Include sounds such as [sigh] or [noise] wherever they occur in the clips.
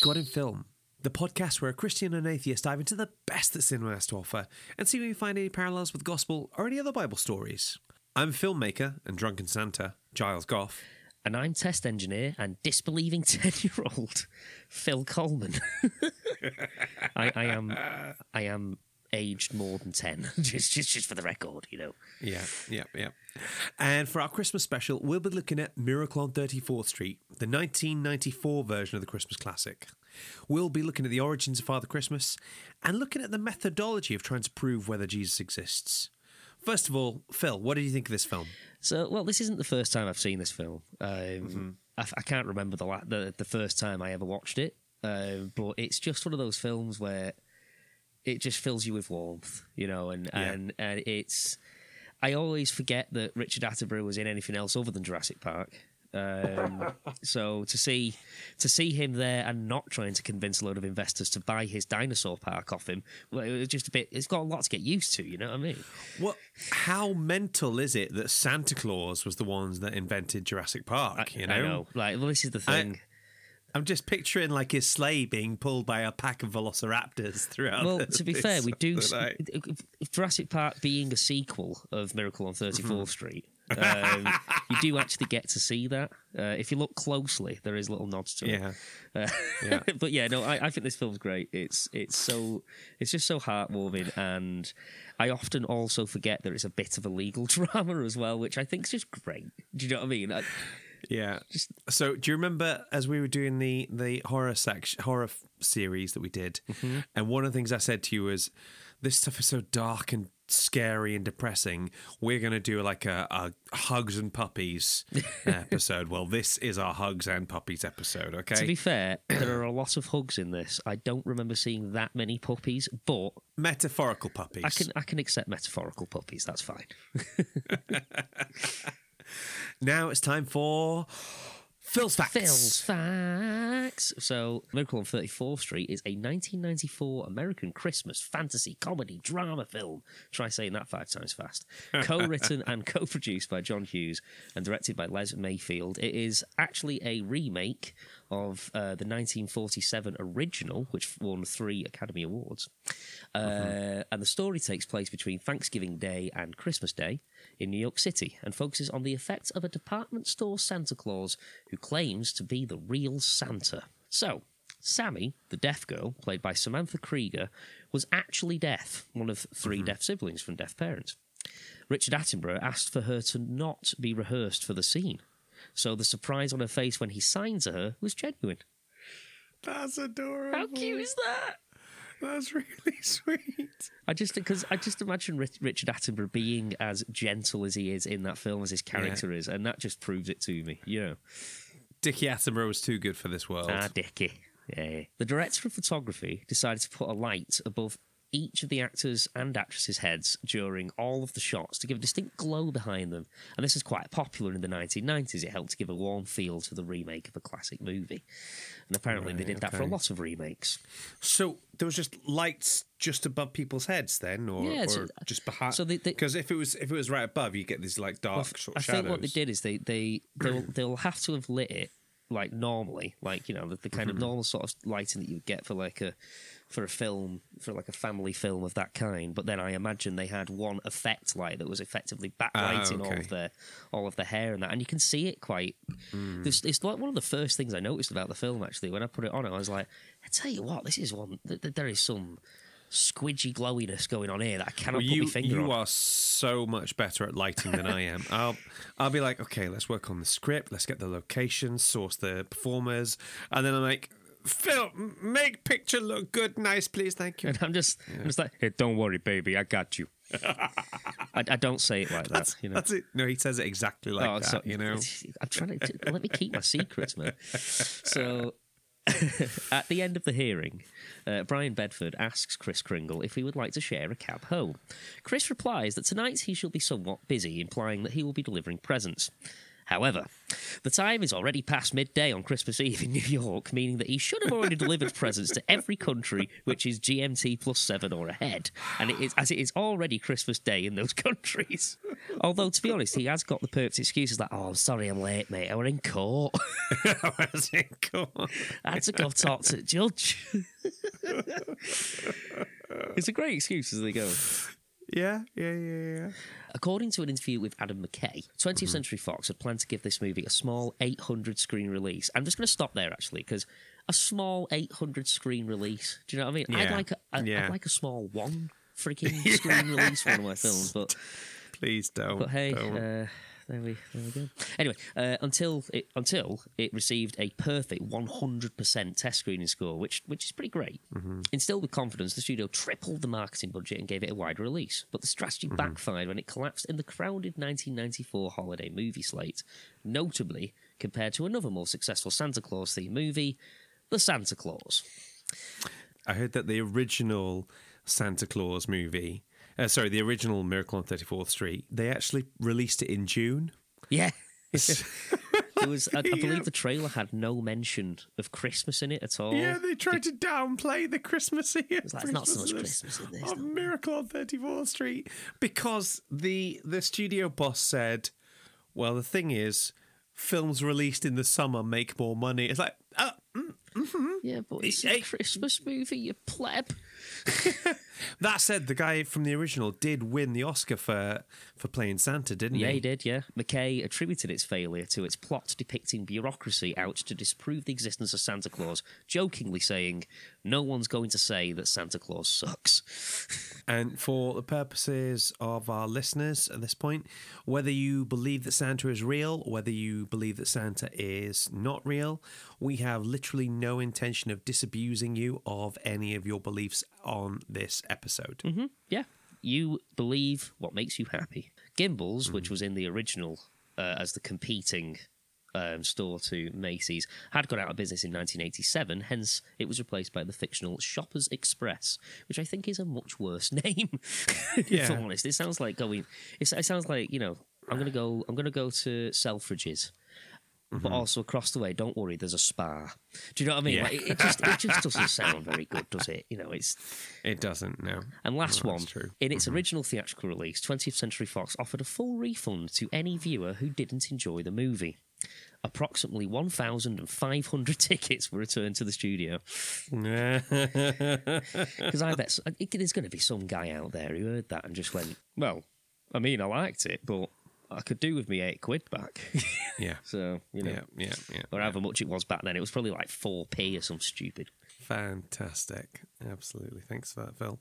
God in Film, the podcast where a Christian and atheist dive into the best that cinema has to offer and see if we find any parallels with gospel or any other Bible stories. I'm filmmaker and drunken Santa, Giles Goff. And I'm test engineer and disbelieving [laughs] 10 year old Phil Coleman. [laughs] I, I am I am aged more than 10, [laughs] just, just, just for the record, you know. Yeah, yeah, yeah. And for our Christmas special, we'll be looking at Miracle on 34th Street, the 1994 version of the Christmas classic. We'll be looking at the origins of Father Christmas and looking at the methodology of trying to prove whether Jesus exists. First of all, Phil, what did you think of this film? So, well, this isn't the first time I've seen this film. Um, I, I can't remember the, la- the the first time I ever watched it, um, but it's just one of those films where it just fills you with warmth, you know, and Yeah. and and it's. I always forget that Richard Attenborough was in anything else other than Jurassic Park. Um, [laughs] so to see to see him there and not trying to convince a load of investors to buy his dinosaur park off him, well, it was just a bit. It's got a lot to get used to, you know what I mean? What? How mental is it that Santa Claus was the ones that invented Jurassic Park? you know, I know. Like, well, this is the I- thing. I'm just picturing like his sleigh being pulled by a pack of velociraptors throughout. Well, [laughs] to be fair, we do the. Jurassic Park being a sequel of Miracle on 34th Mm-hmm. Street. Um, you do actually get to see that. Uh, if you look closely, there is little nods to Yeah. it. Uh, Yeah. [laughs] but yeah, no, I, I think this film's great. It's it's so it's just so heartwarming, and I often also forget that it's a bit of a legal [laughs] drama as well, which I think is just great. Do you know what I mean? I, Yeah. so, do you remember as we were doing the the horror section, horror f- series that we did, mm-hmm. and one of the things I said to you was, "This stuff is so dark and scary and depressing. We're going to do like a, a hugs and puppies [laughs] episode. well, this is our hugs and puppies episode. Okay. To be fair, there are a lot of hugs in this. I don't remember seeing that many puppies, but Metaphorical puppies. I can I can accept metaphorical puppies. That's fine. [laughs] [laughs] Now it's time for Phil's facts. Phil's facts. So, Miracle on 34th Street is a 1994 American Christmas fantasy comedy drama film. Try saying that five times fast. [laughs] Co-written and co-produced by John Hughes and directed by Les Mayfield. It is actually a remake of uh, the 1947 original, which won three Academy Awards. Uh, And the story takes place between Thanksgiving Day and Christmas Day in New York City and focuses on the effects of a department store Santa Claus who claims to be the real Santa. So, Sammy, the deaf girl, played by Samantha Krieger, was actually deaf, one of 3 mm-hmm. deaf siblings from deaf parents. Richard Attenborough asked for her to not be rehearsed for the scene. So the surprise on her face when he signed to her was genuine. That's adorable. How cute is that? That's really [laughs] sweet. I just because I just imagine Richard Attenborough being as gentle as he is in that film as his character is, and that just proves it to me. You know, Dickie Attenborough was too good for this world. ah, Dickie. Yeah. The director of photography decided to put a light above each of the actors and actresses' heads during all of the shots to give a distinct glow behind them. And this is quite popular in the 1990s. It helped to give a warm feel to the remake of a classic movie. And apparently they Right, did that for a lot of remakes. So there was just lights just above people's heads then, or, Yeah, so- or just behind. so they- they- because if it was if it was right above, you get these like dark Well, sort I shadows. think what they did is they they [clears throat] they'll, they'll have to have lit it like normally, like you know the, the kind Mm-hmm. of normal sort of lighting that you would get for like a for a film for like a family film of that kind. But then I imagine they had one effect light that was effectively backlighting all Ah, okay. of their all of the hair and that, and you can see it quite. Mm. It's, it's like one of the first things I noticed about the film. Actually, when I put it on, I was like, I tell you what, this is one. Th- th- there is some squidgy glowiness going on here that I cannot Well, put you my finger you on. are so much better at lighting than I am. I'll I'll be like, okay, let's work on the script, let's get the locations, source the performers, and then I'm like, Phil, make picture look good, nice, please, thank you. And I'm just, I'm just like, hey, don't worry, baby, I got you. [laughs] I, I don't say it like that, That's, you know. that's it. No, he says it exactly like Oh, that. so- you know, I'm trying to let me keep my secrets, man. So, [laughs] at the end of the hearing, uh, Brian Bedford asks Kris Kringle if he would like to share a cab home. Chris replies that tonight he shall be somewhat busy, implying that he will be delivering presents. However, the time is already past midday on Christmas Eve in New York, meaning that he should have already delivered presents to every country which is GMT plus seven or ahead, and it is as it is already Christmas Day in those [laughs] countries. Although, to be honest, he has got the perfect excuses like, "Oh, I'm sorry, I'm late, mate. I were in court. [laughs] I Was it cool? I had to go talk to the judge." [laughs] it's a great excuse as they go. Yeah, yeah, yeah, yeah. According to an interview with Adam McKay, 20th Century Fox had planned to give this movie a small 800 screen release. I'm just going to stop there actually because a small 800 screen release. Do you know what I mean? I'd like a, I'd, Yeah. I'd like a small one freaking [laughs] screen release for one of my films, but Please don't. but hey, don't. uh, there we there we go. Anyway, uh, until it until it received a perfect 100% test screening score, which which is pretty great. Instilled with confidence, the studio tripled the marketing budget and gave it a wide release. But the strategy backfired when it collapsed in the crowded 1994 holiday movie slate. Notably, compared to another more successful Santa Claus themed movie, The Santa Claus. I heard that the original Santa Claus movie, uh, sorry, the original Miracle on 34th Street, they actually released it in June. Yeah. [laughs] it was. I, I believe the trailer had no mention of Christmas in it at all. Yeah, they tried to downplay the Christmassy. It's like, not so much Christmas in this, Of no." Miracle on 34th Street because the the studio boss said, "Well, the thing is, films released in the summer make more money." It's like, uh, Yeah, but it's a Christmas movie, you pleb. [laughs] that said, the guy from the original did win the Oscar for for playing Santa, didn't he? Yeah, he? he did, yeah. McKay attributed its failure to its plot depicting bureaucracy out to disprove the existence of Santa Claus, jokingly saying, No one's going to say that Santa Claus sucks. [laughs] And for the purposes of our listeners at this point, whether you believe that Santa is real, whether you believe that Santa is not real, we have literally no intention of disabusing you of any of your beliefs on this episode. Yeah. You believe what makes you happy. Gimbels, which was in the original uh, as the competing um, store to Macy's, had gone out of business in 1987. Hence, it was replaced by the fictional Shoppers Express, which I think is a much worse [laughs] name. if Yeah. I'm honest, it sounds like going. It sounds like you know. I'm gonna go. I'm gonna go to Selfridges. But mm-hmm. also across the way, don't worry, there's a spa. Do you know what I mean? Yeah. Like, it, just it just doesn't [laughs] sound very good, does it? You know, it's It doesn't, no. and last No, one, true. in its mm-hmm. original theatrical release, 20th Century Fox offered a full refund to any viewer who didn't enjoy the movie. Approximately 1,500 [laughs] tickets were returned to the studio. [laughs] Because I bet s- I think there's going to be some guy out there who heard that and just went, well, I mean, I liked it, but I could do with me eight quid back. [laughs] yeah. so, you know, Yeah, yeah, yeah. or however much it was back then. It was probably like 4p or some stupid. Fantastic. Absolutely. Thanks for that, Phil.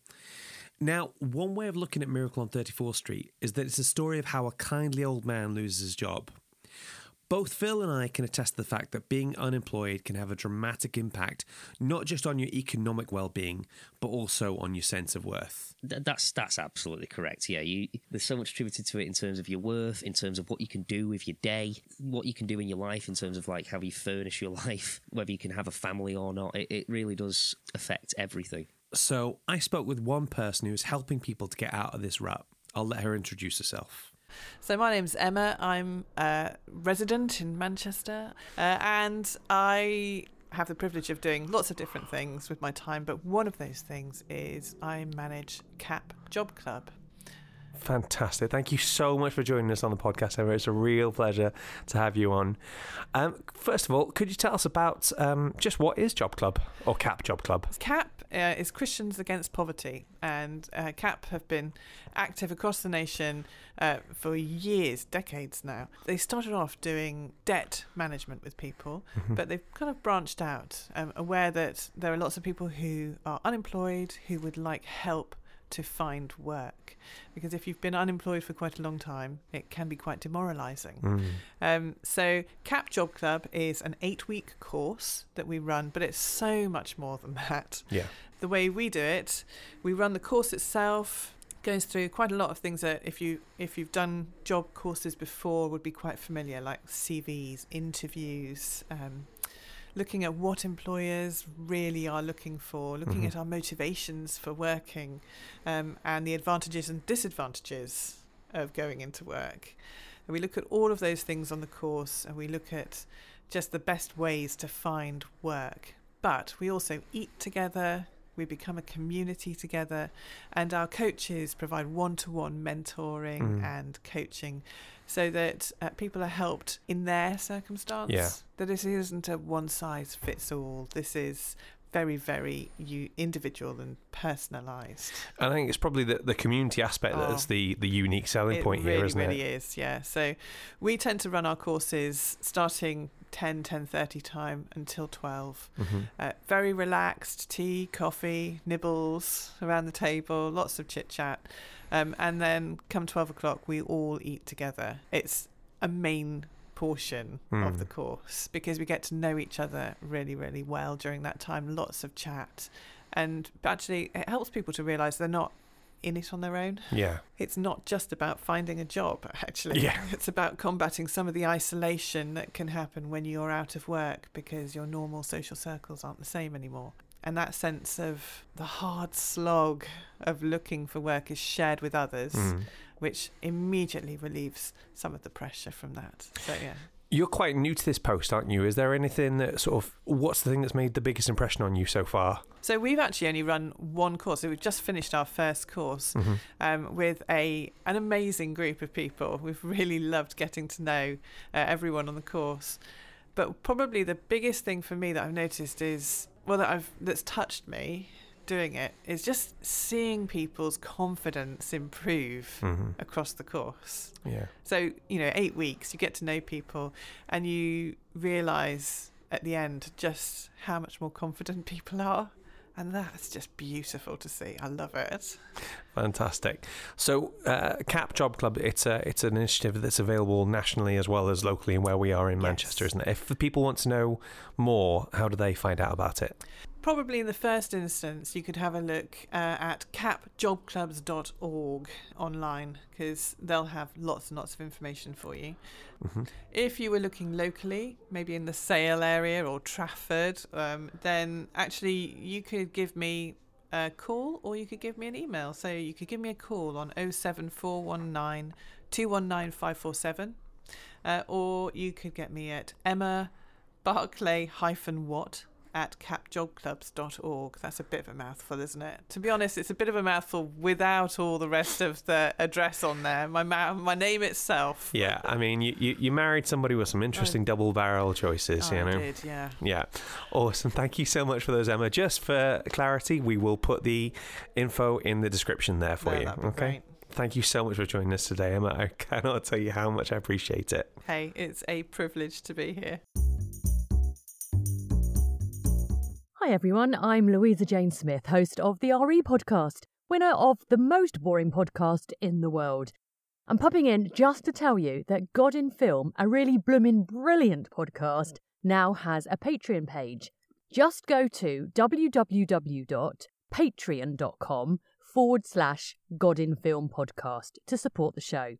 Now, one way of looking at Miracle on 34th Street is that it's a story of how a kindly old man loses his job. Both Phil and I can attest to the fact that being unemployed can have a dramatic impact, not just on your economic well being, but also on your sense of worth. That's that's absolutely correct. Yeah, you there's so much attributed to it in terms of your worth, in terms of what you can do with your day, what you can do in your life, in terms of like how you furnish your [laughs] life, whether you can have a family or not. It, it really does affect everything. So I spoke with one person who is helping people to get out of this rut. I'll let her introduce herself. So my name's Emma. I'm a resident in Manchester, uh, and I have the privilege of doing lots of different things with my time. But one of those things is I manage CAP Job Club. Fantastic. Thank you so much for joining us on the podcast, Emma. It's a real pleasure to have you on. Um, first of all, could you tell us about um, just what is Job Club or CAP Job Club? CAP uh, is Christians Against Poverty, and uh, CAP have been active across the nation uh, for years, decades now. They started off doing debt management with people, but they've kind of branched out, um, aware that there are lots of people who are unemployed who would like help to find work. Because if you've been unemployed for quite a long time, it can be quite demoralising. Um, so, CAP Job Club is an eight week course that we run, but it's so much more than that. Yeah. The way we do it, we run the course itself, goes through quite a lot of things that if you if you've done job courses before would be quite familiar, like CVs, interviews, um, looking at what employers really are looking for, looking Mhm. at our motivations for working, um, and the advantages and disadvantages of going into work. And we look at all of those things on the course and we look at just the best ways to find work. But we also eat together, we become a community together, and our coaches provide one to one mentoring Mm. and coaching so that uh, people are helped in their circumstance. Yeah. That this isn't a one size fits all. This is very, very u- individual and personalised. And I think it's probably the, the community aspect Oh. that's the, the unique selling point really, here, isn't it? It really is, yeah. So we tend to run our courses starting 10, 10.30 time until 12. Mhm. Uh, very relaxed, tea, coffee, nibbles around the table, lots of chit chat. Um, and then come 12 o'clock, we all eat together. It's a main portion of Mm. the course because we get to know each other really, really well during that time. Lots of chat. And actually, it helps people to realize they're not in it on their own Yeah. it's not just about finding a job [laughs] actually Yeah. it's about combating some of the isolation that can happen when you're out of work because your normal social circles aren't the same anymore and that sense of the hard slog of looking for work is shared with others Mm. which immediately relieves some of the pressure from that so yeah You're quite new to this post, aren't you? Is there anything that sort of, what's the thing that's made the biggest impression on you so far? so we've actually only run one course so we've just finished our first course Mhm. um, with a an amazing group of people. We've really loved getting to know uh, everyone on the course. But probably the biggest thing for me that I've noticed is well that I've that's touched me doing it is just seeing people's confidence improve Mhm. across the course. Yeah. So, you know, 8 weeks you get to know people and you realize at the end just how much more confident [laughs] people are. And that's just beautiful to see. I love it. Fantastic. So, uh, Cap Job Club, it's a it's an initiative that's available nationally as well as locally, and where we are in Yes. Manchester, isn't it? If people want to know more, how do they find out about it? Probably in the first instance, you could have a look uh, at capjobclubs.org online because they'll have lots and lots of information for you. hmm If you were looking locally, maybe in the Sale area or Trafford, um, then actually you could give me a call or you could give me an email. So you could give me a call on 07419 219 547 uh, or you could get me at Emma Barclay hyphen Watt at capjobclubs.org. That's a bit of a mouthful, isn't it? To be honest, it's a bit of a mouthful without all the rest of the address on there. My ma- my name itself. Yeah, I mean, you, you, you married somebody with some interesting oh. double barrel choices, Oh, you I know? did, yeah. Yeah. Awesome. Thank you so much for those, Emma. Just for clarity, we will put the info in the description there for No, you. Okay. great. Thank you so much for joining us today, Emma. I [laughs] cannot tell you how much I appreciate it. Hey, it's a privilege to be here. Hi everyone, I'm Louisa Jane Smith, host of the RE podcast, winner of the most boring podcast in the world. I'm popping in just to tell you that God in Film, a really bloomin' brilliant podcast, now has a Patreon page. Just go to www.patreon.com forward slash God in Film podcast to support the show.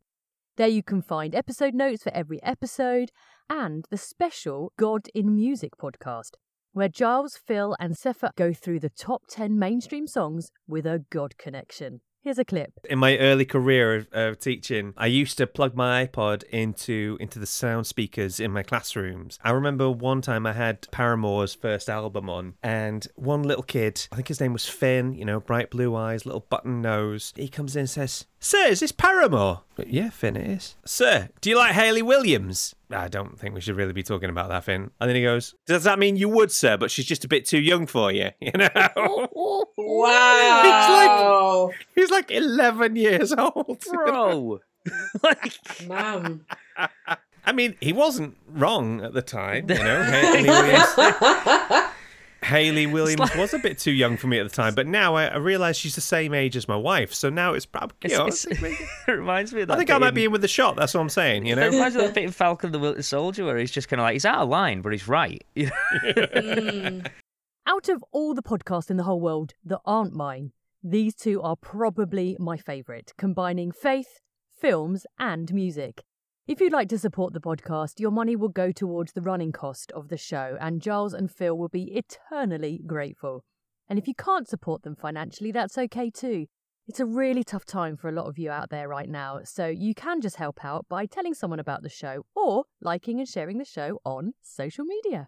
There you can find episode notes for every episode and the special God in Music podcast, where Giles, Phil, and Sepha go through the top 10 mainstream songs with a God connection. Here's a clip. in my early career of, of teaching, I used to plug my iPod into into the sound speakers in my classrooms. I remember one time I had Paramore's first album on, and one little kid, I think his name was Finn, you know, bright blue eyes, little button nose. He comes in and says, "Sir, is this Paramore?" yeah, Finn, it is. Sir, do you like Hayley Williams? I don't think we should really be talking about that, Finn. And then he goes, "Does that mean you would, sir? But she's just a bit too young for you, [laughs] you know." Wow. He's like 11 years old. Bro. [laughs] like, Man. I mean, he wasn't wrong at the time, you know. [laughs] Hayley Williams, Hayley Williams was a bit too young for me at the time, but now I, I realise she's the same age as my wife, so now it's probably. You know, it's, it's, it [laughs] reminds me of that. I think I might in- be in with the shot. That's what I'm saying. You know, It know. reminds me of that bit in Falcon the Winter Soldier where he's just kind of like, he's out of line, but he's right. Mm. [laughs] Out of all the podcasts in the whole world that aren't mine, these two are probably my favourite, combining faith, films, and music. If you'd like to support the podcast, your money will go towards the running cost of the show, and Giles and Phil will be eternally grateful. And if you can't support them financially, that's okay too. It's a really tough time for a lot of you out there right now, so you can just help out by telling someone about the show or liking and sharing the show on social media.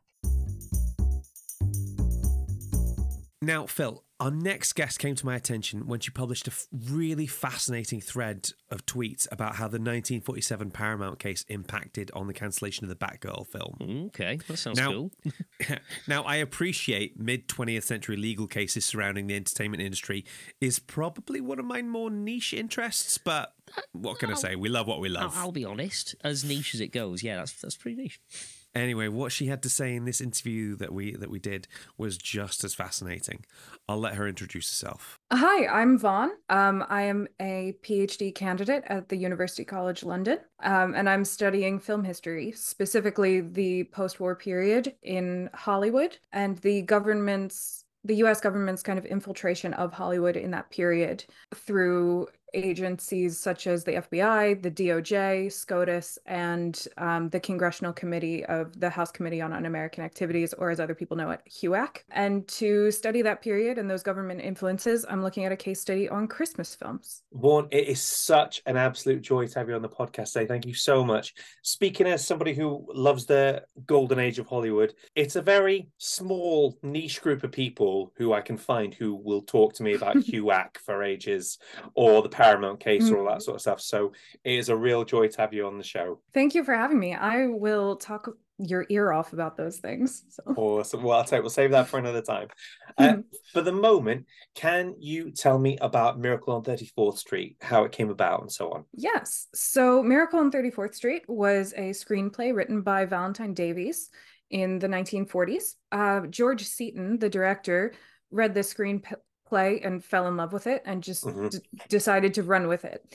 Now, Phil, our next guest came to my attention when she published a f- really fascinating thread of tweets about how the 1947 Paramount case impacted on the cancellation of the Batgirl film. Mm, okay, that sounds Now- cool. [laughs] now, I appreciate mid 20th century legal cases surrounding the entertainment industry is probably one of my more niche interests, but what can I say? We love what we I'll, love. I'll be honest, as niche as it goes, yeah, that's that's pretty niche. Anyway, what she had to say in this interview that we that we did was just as fascinating. I'll let her introduce herself. Hi, I'm Vaughn. Um, I am a PhD candidate at the University College London, um, and I'm studying film history, specifically the post war period in Hollywood and the government's, the US government's kind of infiltration of Hollywood in that period through agencies such as the FBI, the DOJ, SCOTUS, and um, the Congressional Committee of the House Committee on Un-American Activities, or as other people know it, HUAC. And to study that period and those government influences, I'm looking at a case study on Christmas films. Vaughn, it is such an absolute joy to have you on the podcast today. Thank you so much. Speaking as somebody who loves the golden age of Hollywood, it's a very small niche group of people who I can find who will talk to me about [laughs] HUAC for ages or the Paramount case or all that sort of stuff. So it is a real joy to have you on the show. Thank you for having me. I will talk your ear off about those things. So. Awesome. Well, I'll tell you, we'll save that for another time. [laughs] Uh, for the moment, can you tell me about Miracle on 34th Street, how it came about, and so on? Yes. So Miracle on 34th Street was a screenplay written by Valentine Davies in the 1940s. Uh, George Seaton, the director, read the screenplay and fell in love with it and just Mhm. d- decided to run with it.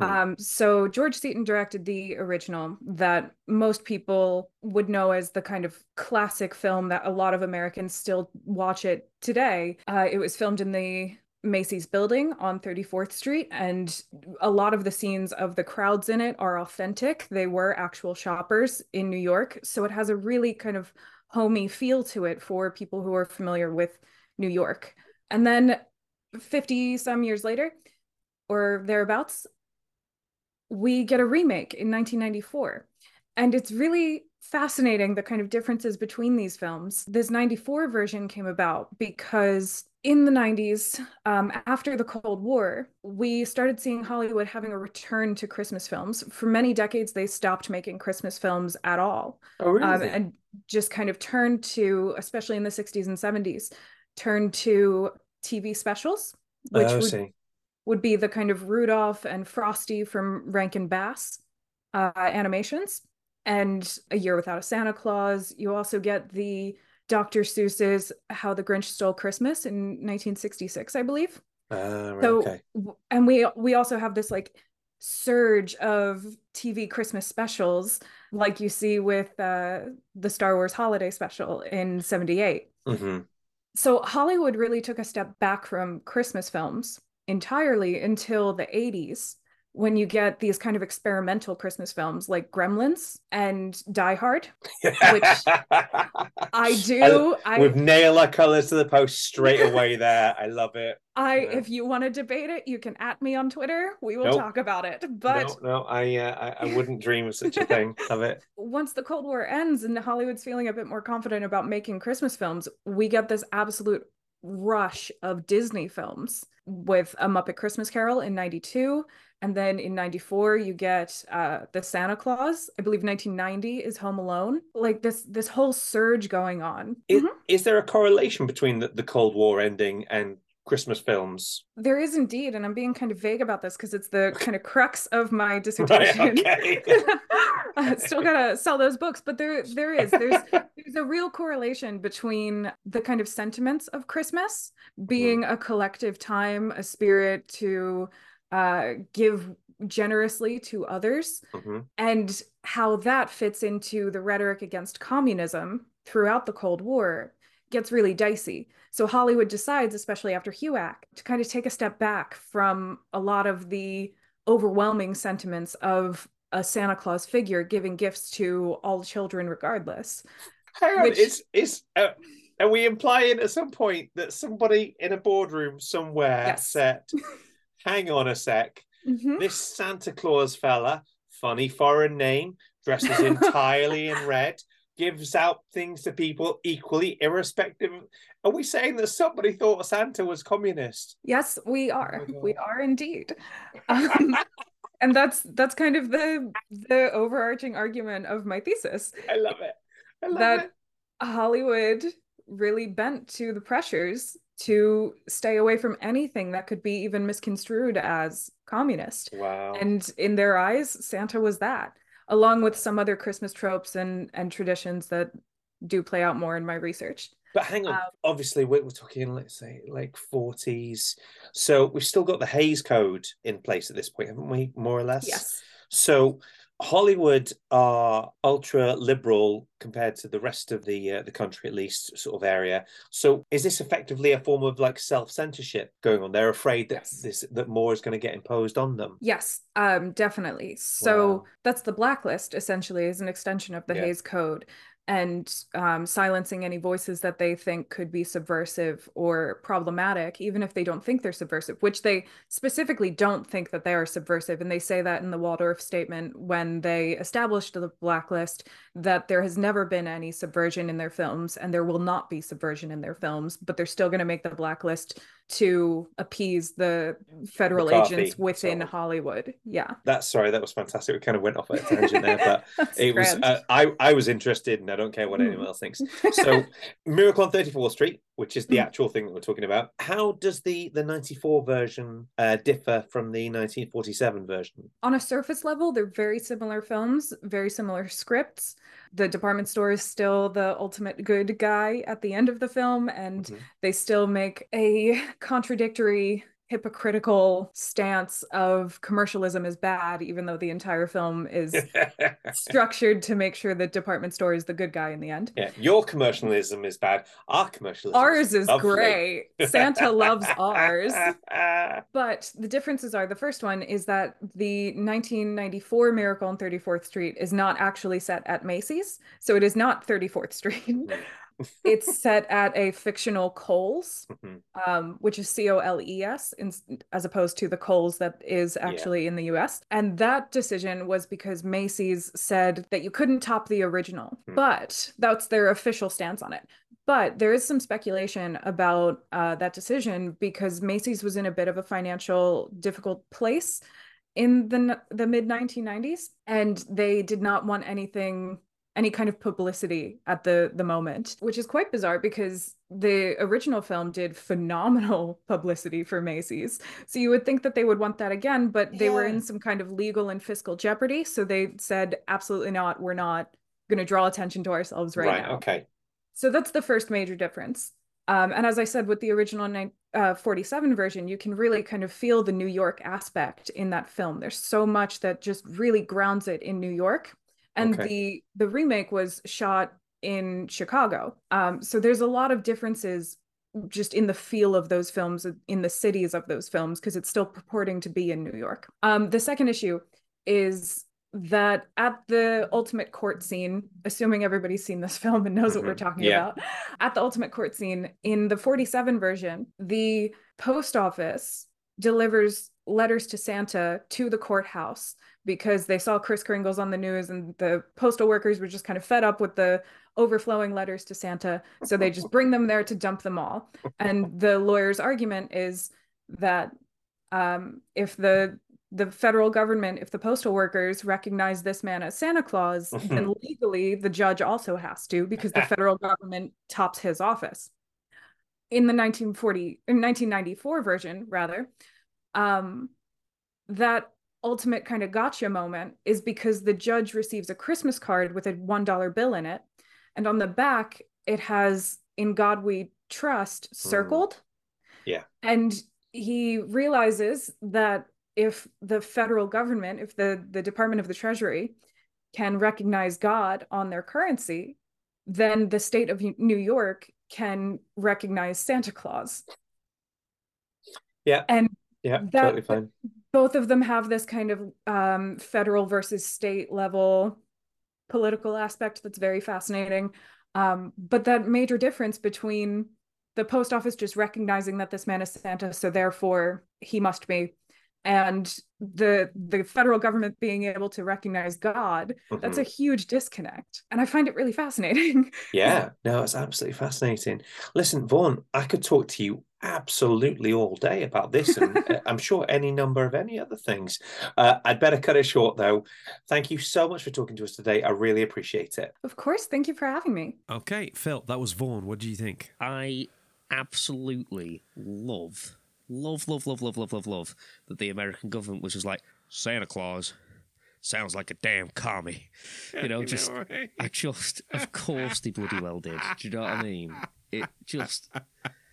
Mhm. Um, so George Seaton directed the original that most people would know as the kind of classic film that a lot of Americans still watch it today. Uh, it was filmed in the Macy's building on 34th Street, and a lot of the scenes of the crowds in it are authentic. They were actual shoppers in New York. So it has a really kind of homey feel to it for people who are familiar with New York. And then 50 some years later, or thereabouts, we get a remake in 1994. And it's really fascinating the kind of differences between these films. This 94 version came about because in the 90s, um, after the Cold War, we started seeing Hollywood having a return to Christmas films. For many decades, they stopped making Christmas films at all Oh, um, and just kind of turned to, especially in the 60s and 70s, turned to TV specials, which oh, would would be the kind of Rudolph and Frosty from Rankin Bass uh, animations, and A Year Without a Santa Claus. You also get the Dr. Seuss's How the Grinch Stole Christmas in 1966, I believe. Right, So, okay. and we we also have this like surge of TV Christmas specials, like you see with uh, the Star Wars Holiday Special in '78 hmm so Hollywood really took a step back from Christmas films entirely until the 80s when you get these kind of experimental Christmas films like Gremlins and Die Hard. Which I [laughs] do I We've nailed our colours to the post straight away there. I love it. I yeah. if you want to debate it, you can at me on Twitter. We will Nope. talk about it. But no, no, I, uh, I, I wouldn't dream of such a thing. [laughs] Love it. once the Cold War ends and Hollywood's feeling a bit more confident about making Christmas films, we get this absolute rush of Disney films with A Muppet Christmas Carol in 92. And then in 94, you get uh, The Santa Claus. I believe 1990 is Home Alone. Like this this whole surge going on. Is, Mhm. is there a correlation between the, the Cold War ending and Christmas films? There is indeed, and I'm being kind of vague about this because it's the [laughs] kind of crux of my Right, dissertation. okay. [laughs] I still gotta sell those books, but there there is there's [laughs] there's a real correlation between the kind of sentiments of Christmas being a collective time, a spirit to uh, give generously to others, Mhm. and how that fits into the rhetoric against communism throughout the Cold War gets really dicey. So Hollywood decides, especially after HUAC, to kind of take a step back from a lot of the overwhelming sentiments of a Santa Claus figure giving gifts to all children regardless. Hang on, Which- is is uh, are we implying at some point that somebody in a boardroom somewhere Yes. said, [laughs] hang on a sec. Mhm. This Santa Claus fella, funny foreign name, dresses [laughs] entirely in red, gives out things to people equally, irrespective. Are we saying that somebody thought Santa was communist? Yes, we are. Oh we are indeed. Um, [laughs] and that's that's kind of the the overarching argument of my thesis. I love it. I love That it. Hollywood really bent to the pressures to stay away from anything that could be even misconstrued as communist. Wow. And in their eyes, Santa was that, along with some other Christmas tropes and and traditions that do play out more in my research. But hang on, Um, obviously we're, we're talking, let's say, like forties. So we've still got the Hays Code in place at this point, haven't we? More or less. Yes. So Hollywood are ultra liberal compared to the rest of the uh, the country, at least sort of area. So is this effectively a form of like self censorship going on? They're afraid that Yes. this that more is going to get imposed on them. Yes, um, definitely. So Wow. that's the blacklist essentially is an extension of the Yeah. Hays Code and um, silencing any voices that they think could be subversive or problematic, even if they don't think they're subversive, which they specifically don't think that they are subversive. And they say that in the Waldorf statement when they established the blacklist that there has never been any subversion in their films and there will not be subversion in their films, but they're still going to make the blacklist to appease the federal McCarthy, agents within sort of. Hollywood. Yeah. That's sorry, that was fantastic. We kind of went off at a tangent there, but [laughs] it was uh, I I was interested, and I don't care what Mm. anyone else thinks. [laughs] So, Miracle on 34th Street, which is the Mm. actual thing that we're talking about, how does the the 94 version uh, differ from the 1947 version? on a surface level, they're very similar films, very similar scripts. The department store is still the ultimate good guy at the end of the film, and Mhm. they still make a contradictory, hypocritical stance of commercialism is bad, even though the entire film is [laughs] structured to make sure that department store is the good guy in the end. yeah, your commercialism is bad. Our commercialism Ours is lovely. great. Santa loves [laughs] ours. But the differences are the first one is that the 1994 Miracle on 34th Street is not actually set at Macy's. So it is not 34th Street. Hmm. It's set at a fictional Cole's, Mhm. um, which is C O L E S, as opposed to the Kohl's that is actually in the US. And that decision was because Macy's said that you couldn't top the original, Hmm. but that's their official stance on it. But there is some speculation about uh, that decision because Macy's was in a bit of a financial difficult place in the the mid 1990s, and they did not want anything any kind of publicity at the the moment, which is quite bizarre because the original film did phenomenal [laughs] publicity for Macy's. So you would think that they would want that again, but they were in some kind of legal and fiscal jeopardy, so they said absolutely not. We're not going to draw attention to ourselves right, Right, now. okay. So that's the first major difference. Um, and as I said, with the original uh, 47 version, you can really kind of feel the New York aspect in that film. There's so much that just really grounds it in New York. And Okay. the the remake was shot in Chicago. Um, so there's a lot of differences just in the feel of those films, in the cities of those films, because it's still purporting to be in New York. Um, the second issue is that at the ultimate court scene, assuming everybody's seen this [laughs] film and knows what we're Mhm. talking Yeah. about, at the ultimate court scene in the 47 version, the post office delivers letters to Santa to the courthouse because they saw Kris Kringles on the news and the postal workers were just kind of fed up with the overflowing letters to Santa. So they just bring them there to dump them all. And the lawyer's argument is that um, if the the federal government, if the postal workers recognize this man as Santa Claus, [laughs] then legally the judge also has to because the federal government tops his office. In the 1940 in 1994 version, rather, um, that ultimate kind of gotcha moment is because the judge receives a Christmas card with a $1 bill in it. And on the back, it has In God We Trust hmm. circled. Yeah. And he realizes that if the federal government, if the, the Department of the Treasury can recognize God on their currency, then the state of New York can recognize Santa Claus. Yeah. And Yeah, that- totally fine. Both of them have this kind of um, federal versus state level political aspect that's very fascinating. Um, but that major difference between the post office just recognizing that this man is Santa, so therefore he must be, and the the federal government being able to recognize God, that's a huge disconnect. And I find it really fascinating. [laughs] Yeah, no, it's absolutely fascinating. Listen, Vaughn, I could talk to you absolutely all day about this, and [laughs] uh, I'm sure any number of any other things. Uh, I'd better cut it short, though. Thank you so much for talking to us today. I really appreciate it. of course, thank you for having me. Okay, Phil, that was Vaughn. What do you think? I absolutely love, love, love, love, love, love, love, love that the American government was just like Santa Claus. Sounds like a damn commie. [laughs] You know, just I just of course they bloody well did. Do you know what I mean? It just [laughs]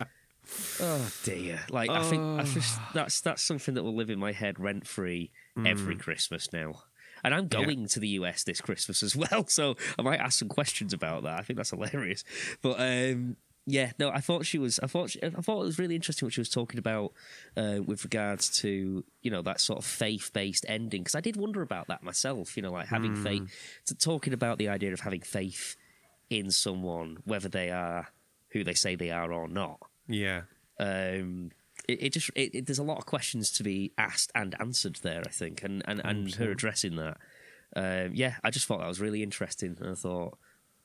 Oh dear. Like I think I just that's that's something that will live in my head rent free every Christmas now. And I'm going to the US this Christmas as [laughs] well, so I might ask some questions about that. I think that's hilarious. But um yeah, no, I thought she was. I thought. She, I thought it was really interesting what she was talking about uh, with regards to you know that sort of faith based ending. Because I did wonder about that myself. You know, like having faith, to talking about the idea of having faith in someone, whether they are who they say they are or not. Yeah. Um, it, it just it, it, there's a lot of questions to be asked and answered there. I think, and and, and her addressing that. Um, yeah, I just thought that was really interesting, and I thought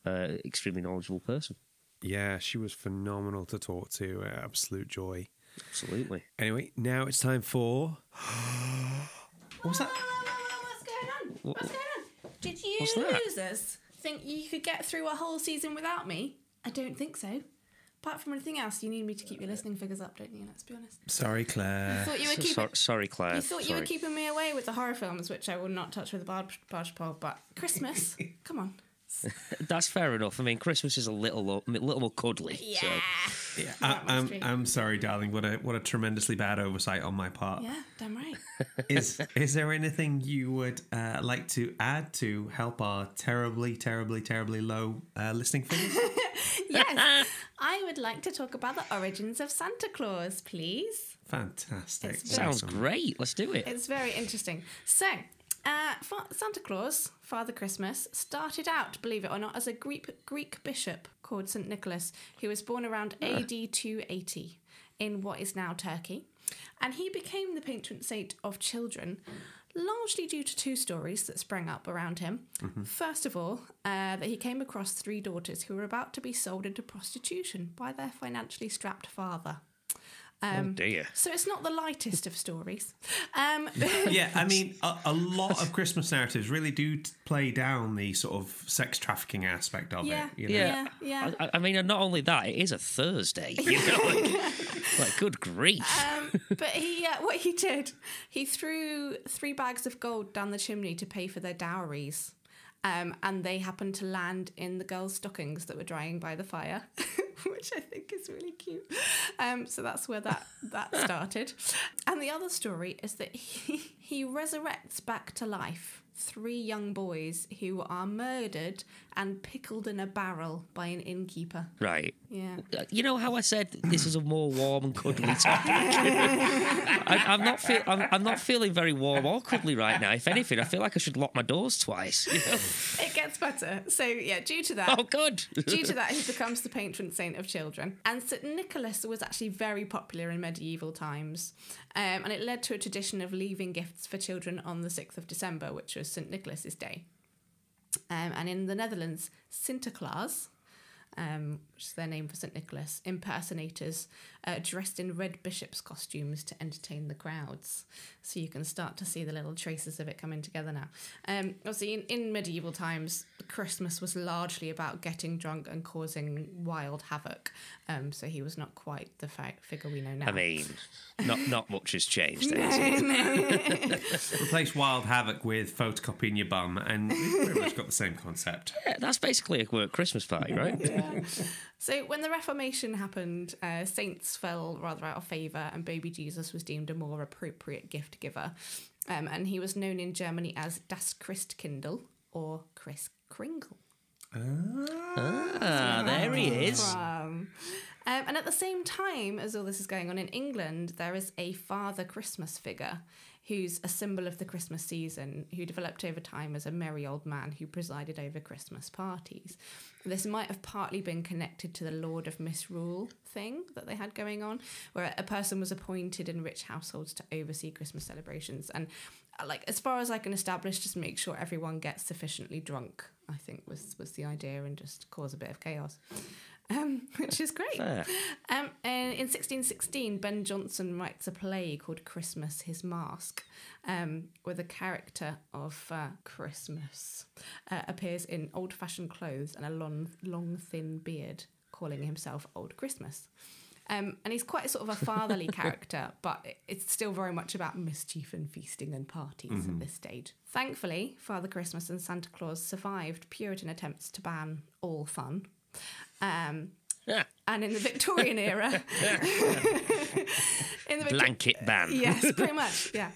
uh, extremely knowledgeable person. Yeah, she was phenomenal to talk to. Uh, absolute joy. Absolutely. Anyway, now it's time for. [gasps] what was that? What's going on? What's going on? Did you losers think you could get through a whole season without me? I don't think so. Apart from anything else, you need me to keep your listening figures up, don't you? Let's be honest. Sorry, I Claire. thought you were keeping. sor- sorry, Claire. You thought you were keeping me away with the horror films, which I will not touch with a barge, barge pole. But Christmas, [laughs] come on. [laughs] That's fair enough. I mean, Christmas is a little a little more cuddly. Yeah. So. Yeah, I, must I'm. I'm sorry, darling. What a what a tremendously bad oversight on my part. Yeah, damn right. [laughs] Is is there anything you would uh, like to add to help our terribly, terribly, terribly low uh, listening figures? yes. I would like to talk about the origins of Santa Claus, please. Fantastic. It's very- Sounds great. Let's do it. It's very interesting. So, uh, Fa- Santa Claus, Father Christmas, started out, believe it or not, as a Greek, Greek bishop called St. Nicholas, who was born around AD 280 in what is now Turkey. And he became the patron saint of children, largely due to two stories that sprang up around him. First of all, uh, that he came across three daughters who were about to be sold into prostitution by their financially strapped father. Oh dear. So it's not the lightest of stories. Um, [laughs] yeah, I mean, [laughs] a, a lot of Christmas narratives really do t- play down the sort of sex trafficking aspect of Yeah. it. You know? Yeah. yeah, yeah. I, I mean, and not only that, it is a Thursday. You know, like, [laughs] like, good grief. Um, but he, uh, what he did, he threw three bags of gold down the chimney to pay for their dowries. Um, and they happened to land in the girls' stockings that were drying by the fire, [laughs] which I think is really cute. Um, so that's where that, that [laughs] started. And the other story is that he, [laughs] he resurrects back to life three young boys who are murdered and pickled in a barrel by an innkeeper. right. Yeah. Uh, You know how I said this is a more warm and cuddly topic. [laughs] I, I'm not feel, I'm, I'm not feeling very warm or cuddly right now. If anything, I feel like I should lock my doors twice. You know? It gets better. So, yeah, due to that, Oh, good. Due to that, he becomes the patron saint of children. And St. Nicholas was actually very popular in medieval times. Um, and it led to a tradition of leaving gifts for children on the 6th of December, which was St. Nicholas's Day. Um, and in the Netherlands, Sinterklaas, um, which is their name for St. Nicholas, impersonators uh, dressed in red bishops' costumes to entertain the crowds. So you can start to see the little traces of it coming together now. Um, obviously, in, in medieval times, Christmas was largely about getting drunk and causing wild havoc. Um, so he was not quite the fi- figure we know now. I mean, not not much has changed. has [laughs] it? [laughs] Replace Wild Havoc with photocopying your bum, and it's pretty much got the same concept. Yeah, that's basically a work Christmas party, right? [laughs] So when the Reformation happened, uh, saints fell rather out of favour, and baby Jesus was deemed a more appropriate gift giver. Um, and he was known in Germany as Das Christkindl or Kris Kringle. Ah, there he is. Um, Um, and at the same time as all this is going on in England, there is a Father Christmas figure who's a symbol of the Christmas season, who developed over time as a merry old man who presided over Christmas parties. This might have partly been connected to the Lord of Misrule thing that they had going on, where a person was appointed in rich households to oversee Christmas celebrations. And uh, like as far as I can establish, just make sure everyone gets sufficiently drunk. I think was was the idea, and just cause a bit of chaos um, [laughs] which is great. Um, and in 1616, Ben Jonson writes a play called Christmas, His Masque, um, where the character of uh, Christmas uh, appears in old fashioned clothes and a long, long, thin beard, calling himself Old Christmas. Um, and he's quite sort of a [laughs] fatherly character, but it's still very much about mischief and feasting and parties at this stage. Thankfully, Father Christmas and Santa Claus survived Puritan attempts to ban all fun. Um, Yeah. and in the Victorian era, [laughs] [laughs] in the Victor- Blanket ban. yes, [laughs] pretty much, yeah.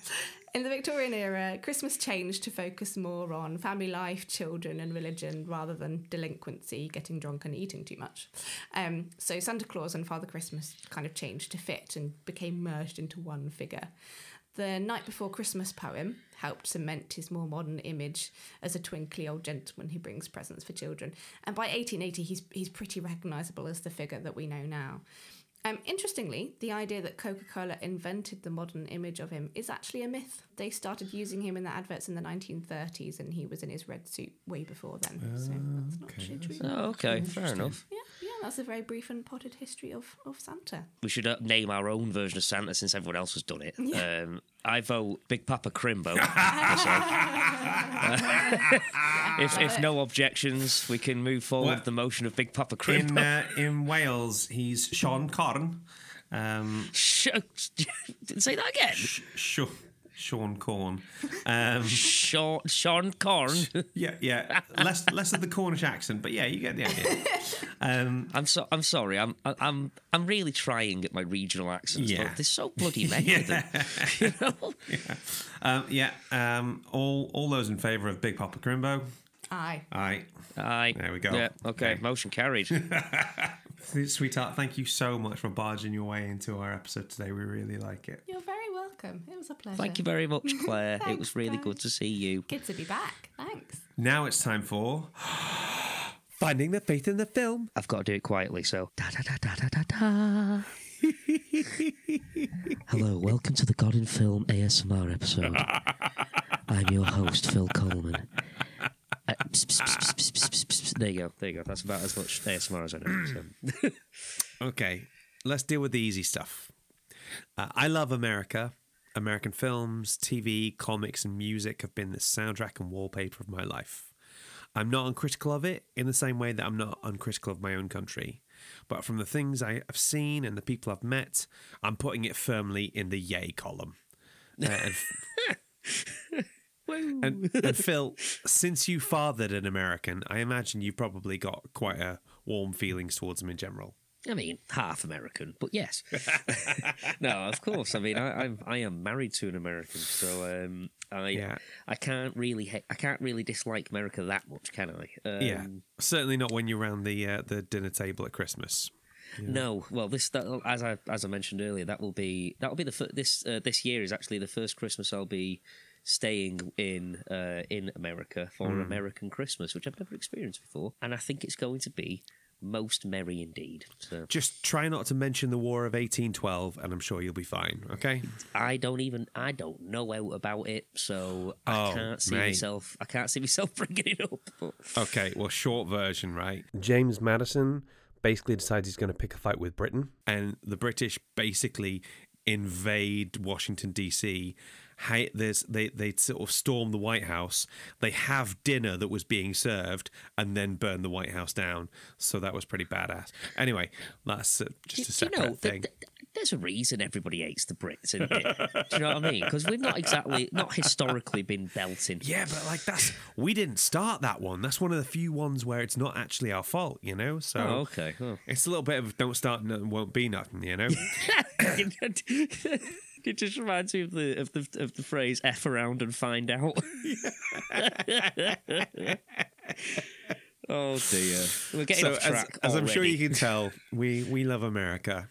In the Victorian era, Christmas changed to focus more on family life, children, and religion rather than delinquency, getting drunk, and eating too much. Um, so Santa Claus and Father Christmas kind of changed to fit and became merged into one figure. The Night Before Christmas poem helped cement his more modern image as a twinkly old gentleman who brings presents for children. And by 1880, he's, he's pretty recognisable as the figure that we know now. Um, interestingly, the idea that Coca Cola invented the modern image of him is actually a myth. They started using him in the adverts in the 1930s, and he was in his red suit way before then. so that's not actually true. Oh, okay, fair enough. Yeah, yeah, that's a very brief and potted history of, of Santa. We should uh, name our own version of Santa since everyone else has done it. Um, I vote Big Papa Crimbo. [laughs] [laughs] If, if no objections, we can move forward Well, with the motion of Big Papa Crimbo. In uh, in Wales, he's Siôn Corn. Um, Sh- [laughs] say that again. sh- sh- Siôn Corn. [laughs] Um, Sean, Siôn Corn. yeah, yeah. Less less of the Cornish accent, but yeah, you get the idea. [laughs] Um, I'm so I'm sorry. I'm I'm I'm really trying at my regional accents, Yeah. but they're so bloody many of them. You [laughs] know? um, yeah. Um, all all those in favour of Big Papa Crimbo. Aye. Aye. Aye. There we go. Yeah. Okay. Okay. Motion carried. Sweetheart, thank you so much for barging your way into our episode today. We really like it. You're very welcome. It was a pleasure. Thank you very much, [laughs] Claire. Thanks, it was really Claire. good to see you. Good to be back. Thanks. Now it's time for. [gasps] Finding the faith in the film. I've got to do it quietly, so. Da, da, da, da, da, da, da. [laughs] Hello, welcome to the God in Film ASMR episode. [laughs] I'm your host, Phil Coleman. Uh, there you go, there you go. That's about as much ASMR as I know. [clears throat] Okay, let's deal with the easy stuff. Uh, I love America. American films, TV, comics, and music have been the soundtrack and wallpaper of my life. I'm not uncritical of it in the same way that I'm not uncritical of my own country. But from the things I have seen and the people I've met, I'm putting it firmly in the yay column. Uh, and, [laughs] and, and Phil, since you fathered an American, I imagine you've probably got quite a warm feelings towards him in general. I mean, half American, but yes. [laughs] no, of course. I mean, I, I'm I am married to an American, so um, I Yeah. I can't really ha- I can't really dislike America that much, can I? Um, Yeah, certainly not when you're around the uh, the dinner table at Christmas. No, well, this that, as I as I mentioned earlier, that will be that will be the fir- this uh, this year is actually the first Christmas I'll be staying in uh, in America for Hmm. American Christmas, which I've never experienced before, and I think it's going to be most merry indeed. So Just try not to mention the War of 1812, and I'm sure you'll be fine. Okay. I don't even I don't know out about it, so I Oh, can't see mate. myself I can't see myself [laughs] bringing it up. But Okay. Well, short version, right? James Madison basically decides he's going to pick a fight with Britain, and the British basically invade Washington D.C. Hey, there's they they sort of storm the White House. They have dinner that was being served, and then burn the White House down. So that was pretty badass. Anyway, that's uh, just a do you separate know, th- thing. th- there's a reason everybody hates the Brits, isn't it? do you know what I mean? Because we've not exactly, not historically been belting. Yeah, but like that's we didn't start that one. That's one of the few ones where it's not actually our fault, you know. So Oh, okay. Oh. it's a little bit of don't start nothing, won't be nothing, you know. [laughs] it just reminds me of the of the of the phrase "f around and find out." [laughs] Oh dear, we're getting so off track. as, as I'm sure you can tell, we we love America.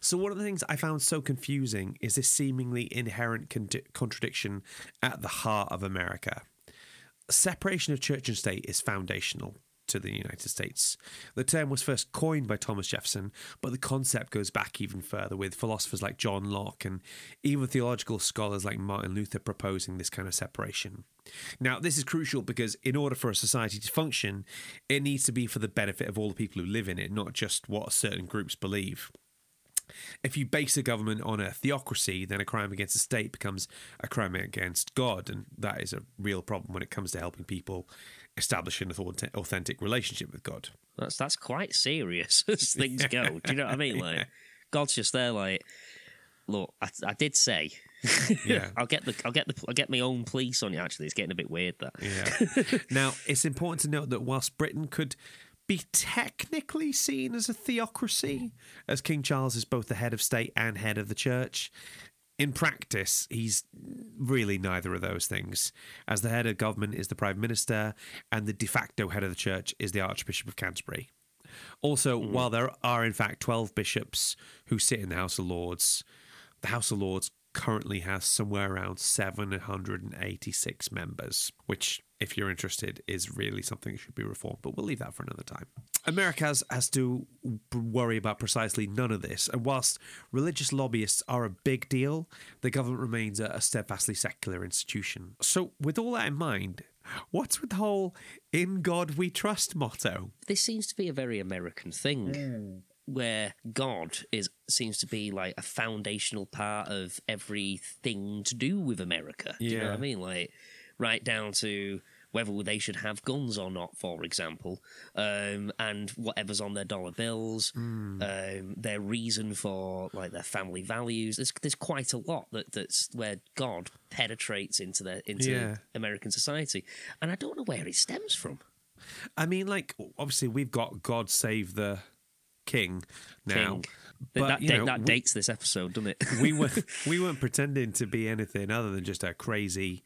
So one of the things I found so confusing is this seemingly inherent con- contradiction at the heart of America. Separation of church and state is foundational to the United States. The term was first coined by Thomas Jefferson, but the concept goes back even further with philosophers like John Locke and even theological scholars like Martin Luther proposing this kind of separation. Now, this is crucial because in order for a society to function, it needs to be for the benefit of all the people who live in it, not just what certain groups believe. If you base a government on a theocracy, then a crime against the state becomes a crime against God, and that is a real problem when it comes to helping people establish an authentic relationship with God. That's that's quite serious [laughs] as things go. Do you know what I mean? [laughs] Like, God's just there, like, look, I, I did say, [laughs] Yeah. I'll get the, I'll get the, I'll get my own police on you. Actually, it's getting a bit weird. That Yeah. now, it's important to note that whilst Britain could be technically seen as a theocracy, as King Charles is both the head of state and head of the church, in practice, he's really neither of those things, as the head of government is the Prime Minister and the de facto head of the church is the Archbishop of Canterbury. Also, hmm. while there are in fact 12 bishops who sit in the House of Lords, the House of Lords currently has somewhere around 786 members, which, if you're interested, is really something that should be reformed. But we'll leave that for another time. America has, has to worry about precisely none of this. And whilst religious lobbyists are a big deal, the government remains a, a steadfastly secular institution. So, with all that in mind, what's with the whole "In God We Trust" motto? this seems to be a very American thing. Hmm. Where God is seems to be like a foundational part of everything to do with America. Do you know what I mean? Like right down to whether they should have guns or not, for example, um, and whatever's on their dollar bills, Hmm. um, their reason for like their family values. There's there's quite a lot that that's where God penetrates into their into Yeah. American society, and I don't know where it stems from. I mean, like obviously we've got "God Save the King" now, King. but that you know, that we- dates this episode, doesn't it? we weren't [laughs] we weren't pretending to be anything other than just a crazy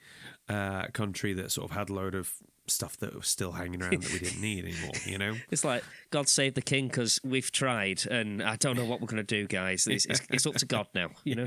uh, country that sort of had a load of stuff that was still hanging around that we didn't need anymore. You know, [laughs] It's like God save the king because we've tried, and I don't know what we're going to do, guys. It's, it's, it's up to God now, you know.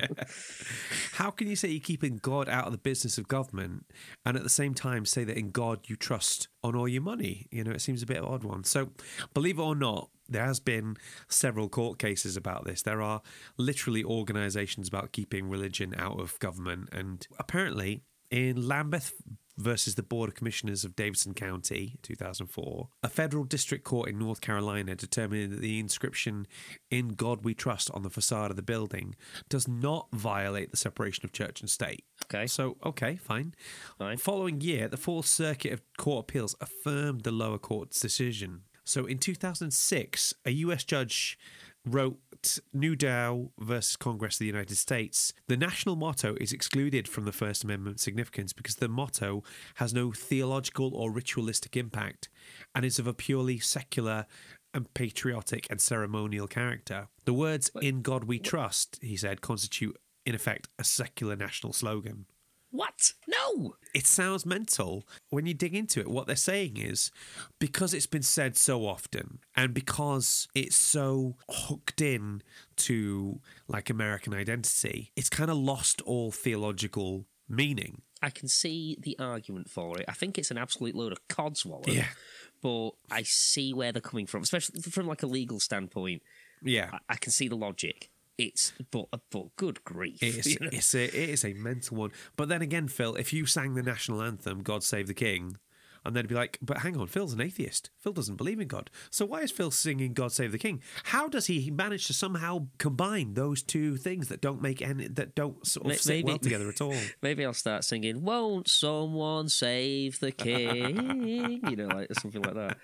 [laughs] how can you say you're keeping God out of the business of government and at the same time say that in God you trust on all your money? You know, it seems a bit of an odd one. So, believe it or not. There has been several court cases about this. There are literally organisations about keeping religion out of government, and apparently in Lambeth versus the Board of Commissioners of Davidson County, 2004, a federal district court in North Carolina determined that the inscription "In God We Trust" on the facade of the building does not violate the separation of church and state. Okay. So, okay, fine. Fine. Following year, the Fourth Circuit of Court Appeals affirmed the lower court's decision. So, in 2006, a US judge wrote Newdow versus Congress of the United States. The national motto is excluded from the First Amendment significance because the motto has no theological or ritualistic impact and is of a purely secular and patriotic and ceremonial character. The words "In God We Trust," he said, constitute in effect a secular national slogan What? No. it sounds mental when you dig into it. What they're saying is because it's been said so often and because it's so hooked in to like American identity, it's kind of lost all theological meaning. I can see the argument for it. I think it's an absolute load of codswallop. Yeah. But I see where they're coming from, especially from like a legal standpoint. Yeah. I, I can see the logic. It's but but good grief. It is, you know? it's a it is a mental one. But then again, Phil, if you sang the national anthem, "God Save the King," and they'd be like, "But hang on, Phil's an atheist. Phil doesn't believe in God. So why is Phil singing God Save the King? How does he manage to somehow combine those two things that don't make any that don't sort of May- sit well together at all?" [laughs] Maybe I'll start singing "Won't someone save the king?" you know, like something like that.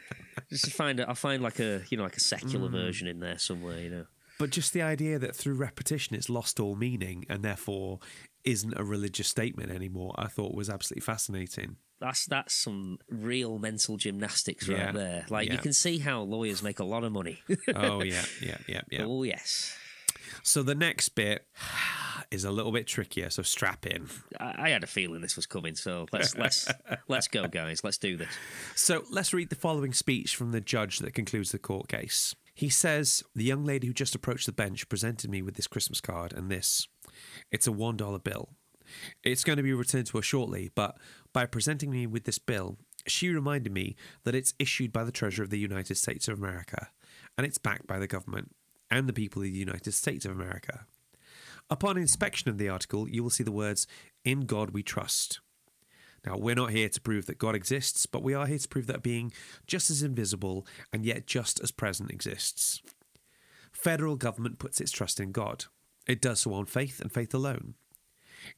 Just to find it, I'll find like a you know like a secular mm. version in there somewhere. You know, But just the idea that through repetition it's lost all meaning and therefore isn't a religious statement anymore, I thought was absolutely fascinating. that's that's some real mental gymnastics Yeah. right there. Like you can see how lawyers make a lot of money. [laughs] Oh [laughs] yeah, yeah, yeah, yeah. Oh yes. So the next bit, is a little bit trickier, so strap in. I, I had a feeling this was coming, so let's let's [laughs] let's go, guys. Let's do this. So let's read the following speech from the judge that concludes the court case. He says, The young lady who just approached the bench presented me with this Christmas card and this. It's a $1 bill. It's going to be returned to her shortly, but by presenting me with this bill, she reminded me that it's issued by the Treasurer of the United States of America and it's backed by the government and the people of the United States of America. Upon inspection of the article, you will see the words, In God we trust. Now, we're not here to prove that God exists, but we are here to prove that being just as invisible and yet just as present exists. Federal government puts its trust in God. It does so on faith and faith alone.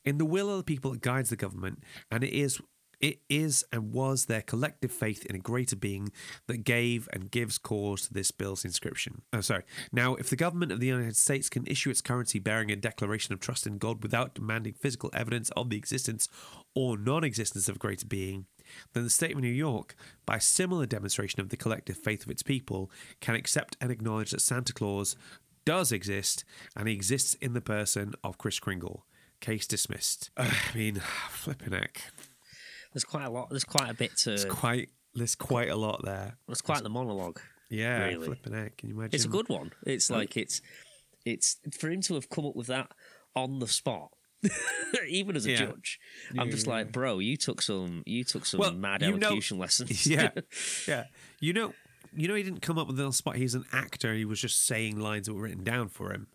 In the will of the people it guides the government, and it is it is and was their collective faith in a greater being that gave and gives cause to this bill's inscription. Oh, sorry. Now, if the government of the United States can issue its currency bearing a declaration of trust in God without demanding physical evidence of the existence or non existence of a greater being, then the state of New York, by similar demonstration of the collective faith of its people, can accept and acknowledge that Santa Claus does exist and he exists in the person of Kris Kringle. Case dismissed. [sighs] I mean, [sighs] flipping heck. There's quite a lot. There's quite a bit to. It's quite there's quite a lot there. There's quite the monologue. Yeah, really. flipping it. Can you imagine? It's a good one. It's like it's it's for him to have come up with that on the spot. [laughs] Even as a Yeah. judge, I'm just like, bro, you took some, you took some Well, mad you know- lessons. [laughs] yeah, [laughs] yeah. You know, you know, he didn't come up with it on the spot. He's an actor. He was just saying lines that were written down for him.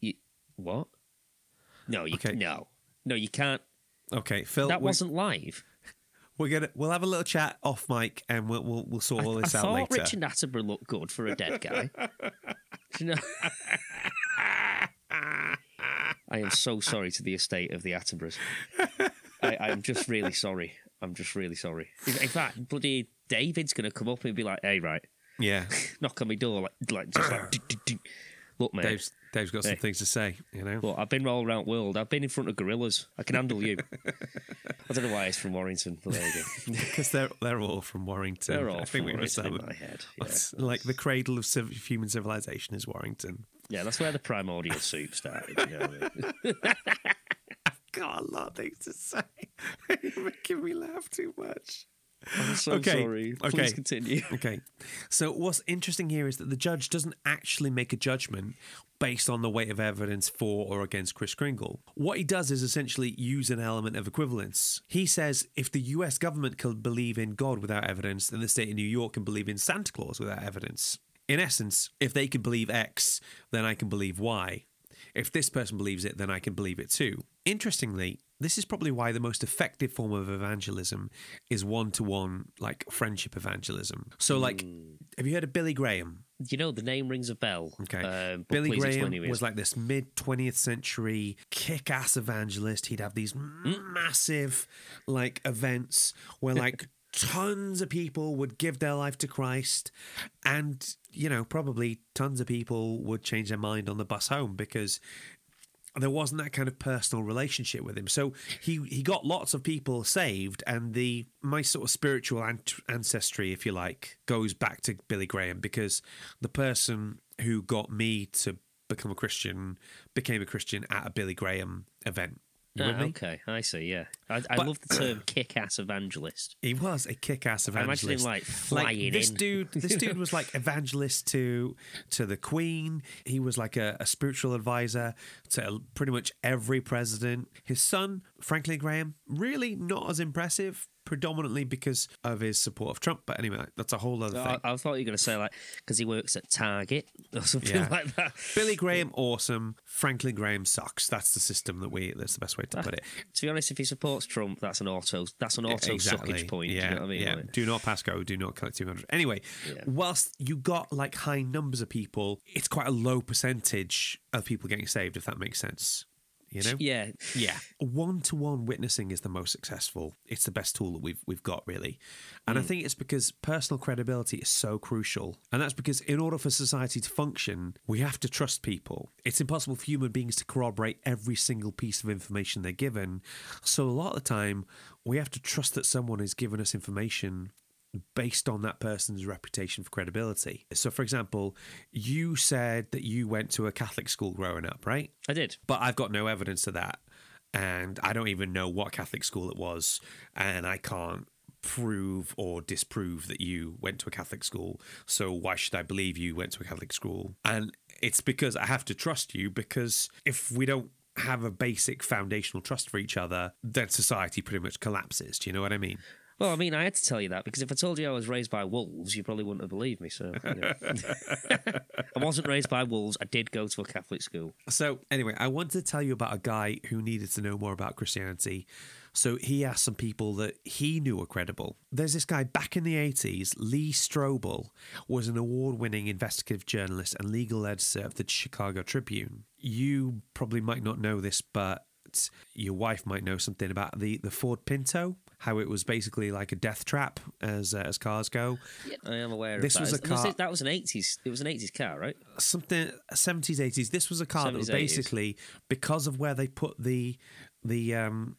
You, what? No, you Okay. no, no, you can't. Okay, Phil. that wasn't live. We're gonna we'll have a little chat off mic, and we'll we'll, we'll sort all I, this I out thought later. Richard Attenborough looked good for a dead guy. [laughs] You know? I am so sorry to the estate of the Attenboroughs. I, I'm just really sorry. I'm just really sorry. In, in fact, bloody David's going to come up and be like, "Hey, right, Yeah, [laughs] knock on my door, like, like just like. [clears throat] look, mate. Dave's Dave's got some things to say. You know. Look, I've been all around the world. I've been in front of gorillas. I can handle you. [laughs] I don't know why it's from Warrington, but there you go. [laughs] because they're they're all from Warrington. They're all I think from Warrington in my head. [laughs] Yeah. Like the cradle of civ- human civilization is Warrington. yeah, that's where the primordial soup started. You know what I mean? Got a lot of things to say. You're making me laugh too much. I'm so Okay, sorry. Please okay. continue. [laughs] Okay. So what's interesting here is that the judge doesn't actually make a judgment based on the weight of evidence for or against Kris Kringle. What he does is essentially use an element of equivalence. He says if the US government can believe in God without evidence, then the state of New York can believe in Santa Claus without evidence. In essence, if they can believe X, then I can believe Y. If this person believes it, then I can believe it too. Interestingly, this is probably why the most effective form of evangelism is one to one, like friendship evangelism. So, like, have you heard of Billy Graham? You know, the name rings a bell. Okay. Um, Billy Graham was like this mid 20th century kick ass evangelist. He'd have these Hmm? massive, like, events where, like, tons of people would give their life to Christ. And, you know, probably tons of people would change their mind on the bus home because there wasn't that kind of personal relationship with him. So he he got lots of people saved, and the my sort of spiritual ancestry, if you like, goes back to Billy Graham because the person who got me to become a Christian became a Christian at a Billy Graham event. Ah, okay, I see. Yeah, I, I But- love the term "kick-ass evangelist." He was a kick-ass I imagine evangelist. him like flying this in. dude this dude was like [laughs] evangelist to to the queen he was like a, a spiritual advisor to pretty much every president his son franklin graham really not as impressive predominantly because of his support of trump but anyway that's a whole other I, thing I thought you were going to say like because he works at Target or something Yeah. like that. billy graham awesome franklin graham sucks that's the system that we that's the best way to put it [laughs] To be honest, if he supports Trump, that's an auto. That's an auto suckage point. Yeah, you know I mean? yeah. Like- Do not pass go. Do not collect two hundred. Anyway, Yeah. whilst you got like high numbers of people, it's quite a low percentage of people getting saved. If that makes sense, you know. yeah, Yeah, one to one witnessing is the most successful. It's the best tool that we've we've got really, and I mm. think it's because personal credibility is so crucial, and that's because in order for society to function, we have to trust people. It's impossible for human beings to corroborate every single piece of information they're given, so a lot of the time we have to trust that someone is giving us information based on that person's reputation for credibility. So, for example, you said that you went to a Catholic school growing up, right? I did. But I've got no evidence of that. And I don't even know what Catholic school it was. And I can't prove or disprove that you went to a Catholic school. So why should I believe you went to a Catholic school? And it's because I have to trust you because if we don't have a basic foundational trust for each other, then society pretty much collapses. Do you know what I mean? Well, I mean, I had to tell you that because if I told you I was raised by wolves, you probably wouldn't have believed me. So, you know. [laughs] I wasn't raised by wolves. I did go to a Catholic school. So, anyway, I wanted to tell you about a guy who needed to know more about Christianity. So, he asked some people that he knew were credible. There's this guy back in the 80s, Lee Strobel, was an award winning investigative journalist and legal editor of the Chicago Tribune. You probably might not know this, but your wife might know something about the, the Ford Pinto, how it was basically like a death trap as uh, as cars go. I am aware This of was that. a car- it- that was an 80s. It was an 80s car, right? something 70s 80s this was a car that was 70s, 80s. basically because of where they put the the um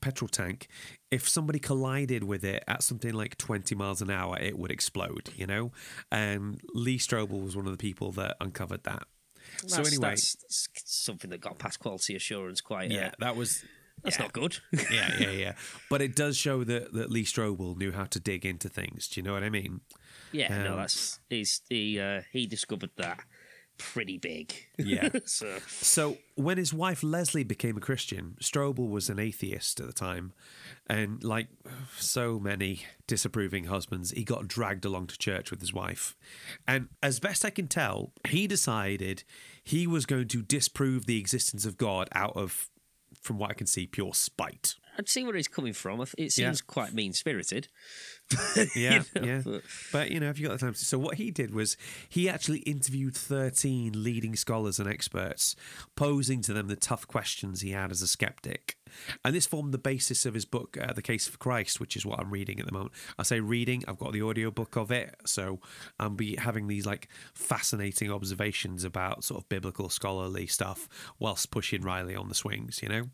petrol tank if somebody collided with it at something like 20 miles an hour it would explode you know and lee strobel was one of the people that uncovered that so anyway that's, that's something that got past quality assurance quite. yeah Uh, that was that's yeah. not good. yeah yeah [laughs] yeah but it does show that that lee strobel knew how to dig into things do you know what i mean yeah, no, Um, that's he's he uh, he discovered that pretty big. Yeah. [laughs] so So when his wife Leslie became a Christian, Strobel was an atheist at the time, and like so many disapproving husbands, he got dragged along to church with his wife. And as best I can tell, he decided he was going to disprove the existence of God out of, from what I can see, pure spite. I'd see where he's coming from. It seems Yeah. quite mean spirited. [laughs] Yeah, You know, yeah. but- you know, if you got the time, to, so what he did was he actually interviewed thirteen leading scholars and experts, posing to them the tough questions he had as a skeptic, and this formed the basis of his book, uh, "The Case for Christ," which is what I'm reading at the moment. I say reading; I've got the audio book of it, so I'll be having these like fascinating observations about sort of biblical scholarly stuff whilst pushing Riley on the swings. You know.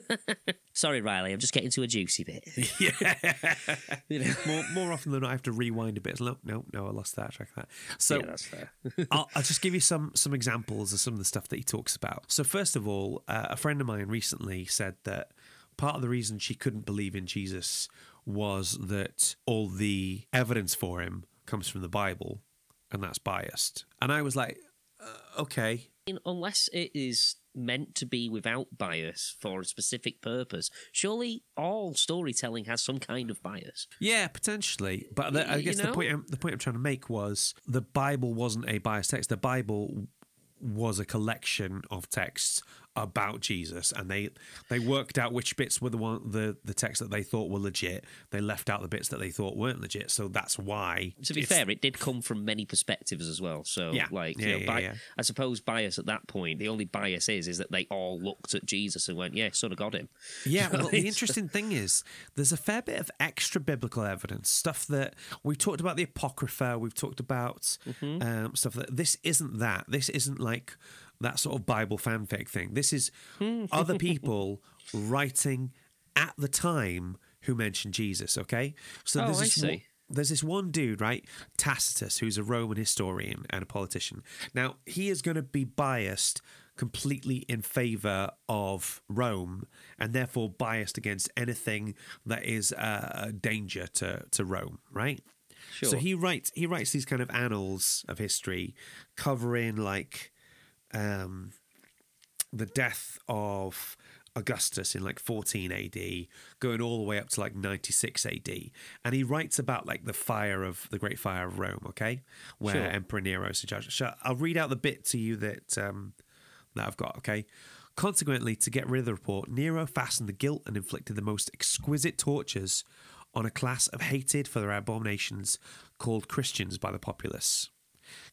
[laughs] Sorry, Riley, I'm just getting to a juicy bit. [laughs] Yeah. [laughs] You know? more more often than not, I have to rewind a bit. No, no, no, I lost that track. That. So yeah, that's fair. I'll, I'll just give you some some examples of some of the stuff that he talks about. So first of all, uh, a friend of mine recently said that part of the reason she couldn't believe in Jesus was that all the evidence for him comes from the Bible, and that's biased. And I was like, uh, okay, unless it is meant to be without bias for a specific purpose, surely all storytelling has some kind of bias. Yeah, potentially. But the, I You guess the point I'm, the point I'm trying to make was the Bible wasn't a biased text. The Bible was a collection of texts about Jesus, and they they worked out which bits were the one the the text that they thought were legit. They left out the bits that they thought weren't legit. So that's why. To be fair, it did come from many perspectives as well. So, Yeah. like, Yeah, you know, yeah, bi-. I suppose bias at that point, the only bias is is that they all looked at Jesus and went, "Yeah, sort of got him." Yeah, well, the [laughs] interesting thing is there's a fair bit of extra biblical evidence, stuff that we've talked about the Apocrypha, we've talked about um, stuff that this isn't that. This isn't like that sort of Bible fanfic thing. This is other [laughs] people writing at the time who mentioned Jesus, okay? So Oh, there's I this one- there's this one dude, right? Tacitus, who's a Roman historian and a politician. Now, he is going to be biased completely in favor of Rome and therefore biased against anything that is uh, a danger to, to Rome, right? Sure. So he writes he writes these kind of annals of history covering like um the death of Augustus in like 14 AD, going all the way up to like 96 AD. And he writes about like the fire of the Great Fire of Rome, okay? Where Sure. Emperor Nero is in charge. So I'll read out the bit to you that um, that I've got, okay? Consequently, to get rid of the report, Nero fastened the guilt and inflicted the most exquisite tortures on a class of hated for their abominations called Christians by the populace.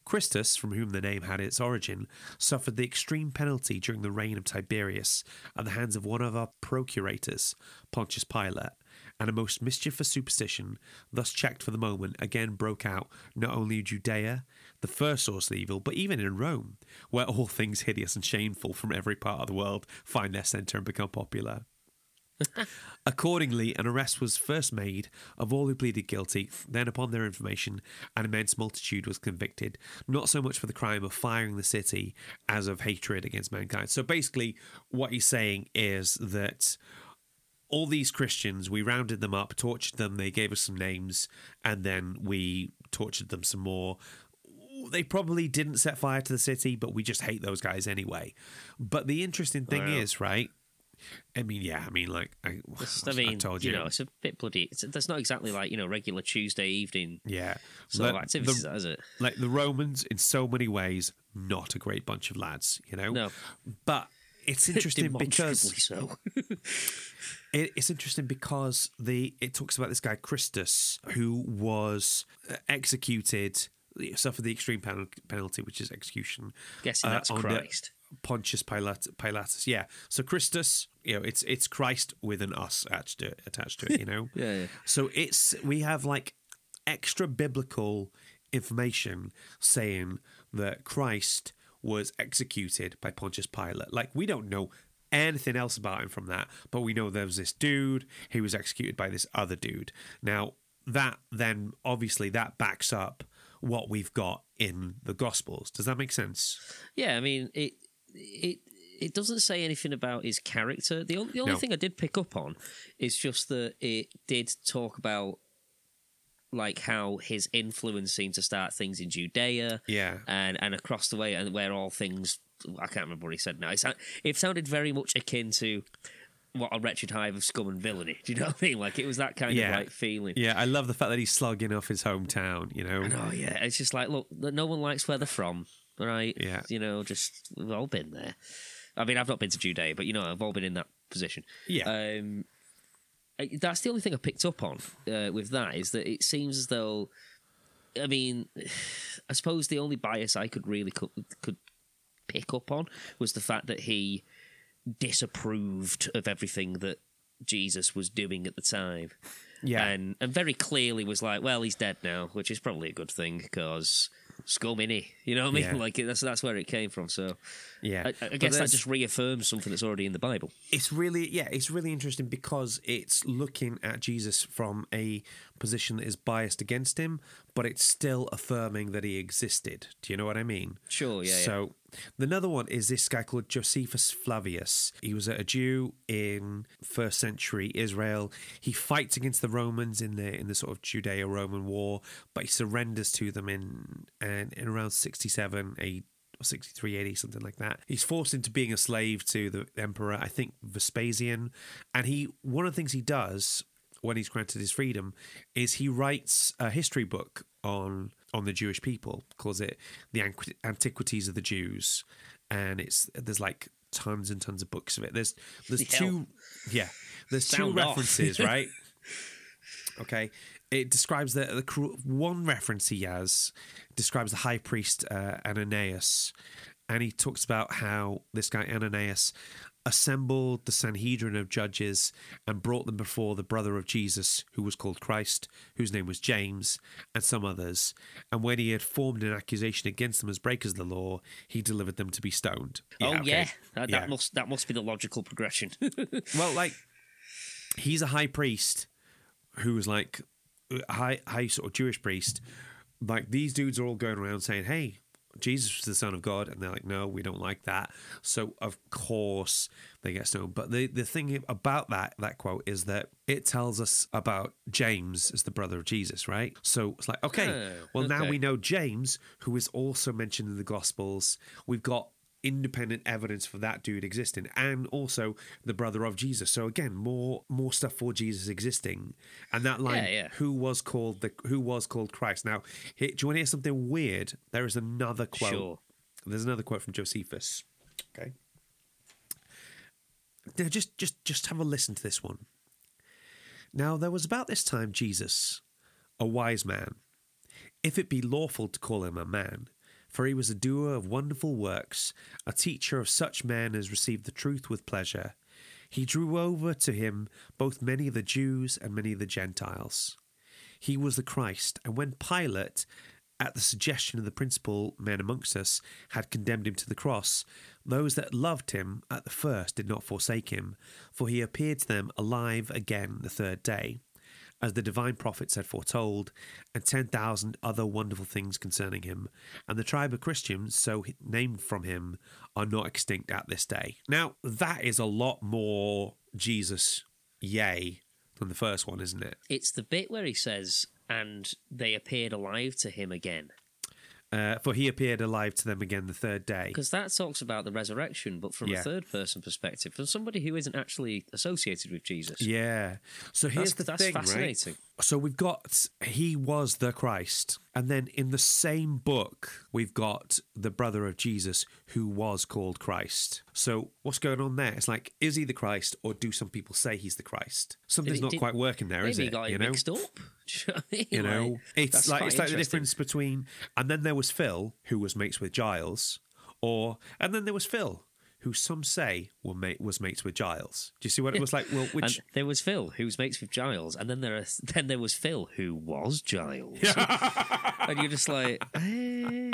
Christus, from whom the name had its origin, suffered the extreme penalty during the reign of Tiberius at the hands of one of our procurators, Pontius Pilate, and a most mischievous superstition, thus checked for the moment, again broke out not only in Judea, the first source of evil, but even in Rome, where all things hideous and shameful from every part of the world find their centre and become popular. [laughs] Accordingly, an arrest was first made of all who pleaded guilty. Then, upon their information, an immense multitude was convicted, not so much for the crime of firing the city as of hatred against mankind. So basically, what he's saying is that all these Christians, we rounded them up, tortured them, they gave us some names, and then we tortured them some more. They probably didn't set fire to the city, but we just hate those guys anyway. But the interesting thing Wow. is, right? I mean, yeah, I mean, like, I, [sighs] It's- I mean, told you you, know, it's a bit bloody. It's, that's not exactly like you know regular Tuesday evening yeah. sort of Like, activities, the- that, is it? like the Romans, in so many ways, not a great bunch of lads, you know. No. but it's [laughs] interesting because so. [laughs] [laughs] It, it's interesting because the it talks about this guy Christus who was uh, executed, suffered the extreme penalty, which is execution. Guessing uh, that's on the- Christ. Pontius Pilate, Pilatus. Yeah. So Christus, you know, it's it's Christ with an us attached to it, attached to it. You know. [laughs] Yeah, yeah. So it's we have like extra biblical information saying that Christ was executed by Pontius Pilate. Like we don't know anything else about him from that, but we know there was this dude, he was executed by this other dude. Now that then obviously that backs up what we've got in the gospels. Does that make sense? Yeah, I mean it. It it doesn't say anything about his character. The only, the only No. thing I did pick up on is just that it did talk about like how his influence seemed to start things in Judea, Yeah. and and across the way, and where all things. I can't remember what he said now. It, sound, it sounded very much akin to what a wretched hive of scum and villainy. [laughs] Do you know what I mean? Like it was that kind Yeah. of like feeling. Yeah, I love the fact that he's slugging off his hometown, you know? Oh yeah, it's just like look, no one likes where they're from, right? Yeah. you know, just we've all been there. I mean, I've not been to Judea, but you know, I've all been in that position. Yeah. Um, that's the only thing I picked up on uh, with that is that it seems as though, I mean, [sighs] I suppose the only bias I could really could, could pick up on was the fact that he disapproved of everything that Jesus was doing at the time yeah. and and very clearly was like, well, he's dead now, which is probably a good thing because scum innit? You know what I mean? Yeah. [laughs] Like that's that's where it came from. So yeah. I, I guess that just reaffirms something that's already in the Bible. it's really yeah it's really interesting because it's looking at jesus from a position that is biased against him but it's still affirming that he existed do you know what i mean Sure, yeah, yeah. so another one is this guy called josephus flavius he was a jew in first century israel he fights against the romans in the in the sort of judeo-roman war but he surrenders to them in and in around 67 a or 63, 80, something like that. He's forced into being a slave to the emperor, I think Vespasian. And he, one of the things he does when he's granted his freedom is he writes a history book on on the Jewish people, calls it the Antiquities of the Jews, and it's there's like tons and tons of books of it. There's there's Hell. two, yeah, there's two Sound off. references, [laughs] right? Okay, it describes the, the one reference he has describes the high priest uh, Ananias, and he talks about how this guy Ananias assembled the Sanhedrin of judges and brought them before the brother of Jesus, who was called Christ, whose name was James, and some others. And when he had formed an accusation against them as breakers of the law, he delivered them to be stoned. oh okay. yeah, that, Yeah. that must that must be the logical progression. [laughs] Well, like he's a high priest who was like a high high sort of Jewish priest. Like these dudes are all going around saying, "Hey, Jesus was the Son of God," and they're like, "No, we don't like that." So of course they get stoned. But the the thing about that that quote is that it tells us about James as the brother of Jesus, right? So it's like, okay, Oh, well now we know James, who is also mentioned in the Gospels. We've got independent evidence for that dude existing and also the brother of Jesus. So again more more stuff for Jesus existing. And that line Yeah, yeah. who was called the who was called Christ. Now here, do you want to hear something weird? There is another quote. Sure. there's another quote from Josephus. Okay. Now just just just have a listen to this one. Now there was about this time Jesus a wise man. If it be lawful to call him a man, for he was a doer of wonderful works, a teacher of such men as received the truth with pleasure. He drew over to him both many of the Jews and many of the Gentiles. He was the Christ, and when Pilate, at the suggestion of the principal men amongst us, had condemned him to the cross, Those that loved him at the first did not forsake him, for he appeared to them alive again the third day, as the divine prophets had foretold, and 10,000 other wonderful things concerning him. And the tribe of Christians, so named from him, are not extinct at this day. Now, that is a lot more Jesus, yay, than the first one, isn't it? It's the bit where he says, and they appeared alive to him again. Uh, for he appeared alive to them again the third day. Because that talks about the resurrection, but from Yeah. a third person perspective, from somebody who isn't actually associated with Jesus. Yeah. So here's That's- the that's thing, fascinating. right? So we've got he was the Christ, and then in the same book we've got the brother of Jesus who was called Christ. So what's going on there? It's like, is he the Christ, or do some people say he's the Christ? Something's Did- not did- quite working there, is it? you know. mixed up. [laughs] You know what I mean? You know, Like, it's like it's like the difference between, and then there was Phil, who was mates with Giles, or and then there was Phil, who some say were mate was mates with Giles. Do you see what it was like? Well, [laughs] which And there was Phil, who was mates with Giles, and then there are, [laughs] then there was Phil, who was Giles, [laughs] and you're just like, eh,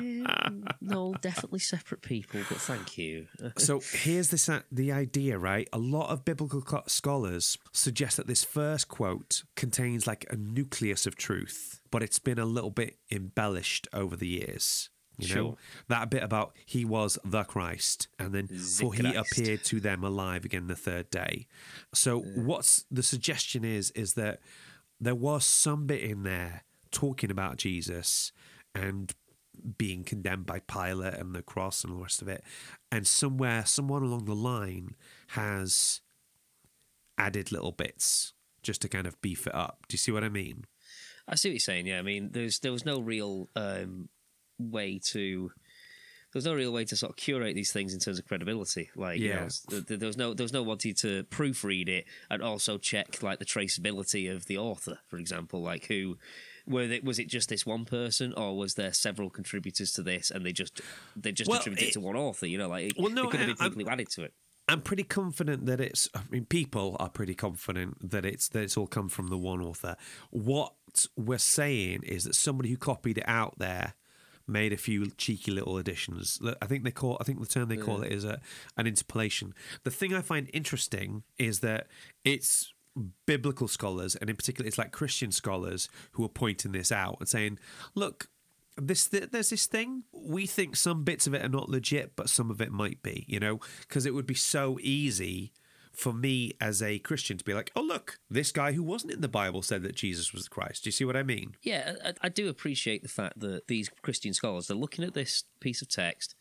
no, definitely separate people, but thank you. So here's this uh, the idea, right? A lot of biblical scholars suggest that this first quote contains like a nucleus of truth, but it's been a little bit embellished over the years. You know Sure. that bit about he was the Christ, and then The for he appeared to them alive again the third day. So what's the suggestion is is that there was some bit in there talking about Jesus and being condemned by Pilate and the cross and all the rest of it. And somewhere, someone along the line has added little bits just to kind of beef it up. Do you see what I mean? I see what you're saying. Yeah, I mean, there's there was no real um, way to. There's no real way to sort of curate these things in terms of credibility. Like, you know, Yeah. s- th- th- there was no there was no wanting to proofread it and also check like the traceability of the author, for example, like who were it was it just this one person or was there several contributors to this and they just they just Well, attributed it- to one author? You know, like it, Well, no, it could have been people who added to it. I'm pretty confident that it's. I mean, people are pretty confident that it's that it's all come from the one author. What we're saying is that somebody who copied it out there made a few cheeky little additions. I think they call. I think the term they call it is a, an interpolation. The thing I find interesting is that it's biblical scholars, and in particular, it's like Christian scholars who are pointing this out and saying, "Look, this th- there's this thing we think some bits of it are not legit but some of it might be you know because it would be so easy for me as a christian to be like oh look this guy who wasn't in the bible said that jesus was the christ do you see what i mean Yeah, I, I do appreciate the fact that these Christian scholars they're looking at this piece of text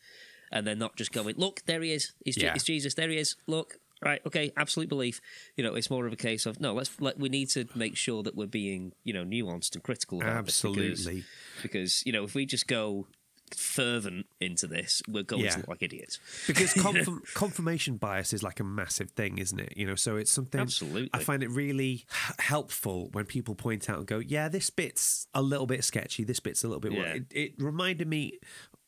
and they're not just going, "Look, there he is. It's, Je- Yeah. it's Jesus. There he is. Look, right, okay, absolute belief." You know, it's more of a case of no. Let's let we need to make sure that we're being you know nuanced and critical. About this because- Absolutely. because, you know if we just go fervent into this, we're going Yeah. to look like idiots. because [laughs] confirm, confirmation bias is like a massive thing isn't it you know so it's something Absolutely. i find it really helpful when people point out and go yeah this bit's a little bit sketchy this bit's a little bit Yeah. it, it reminded me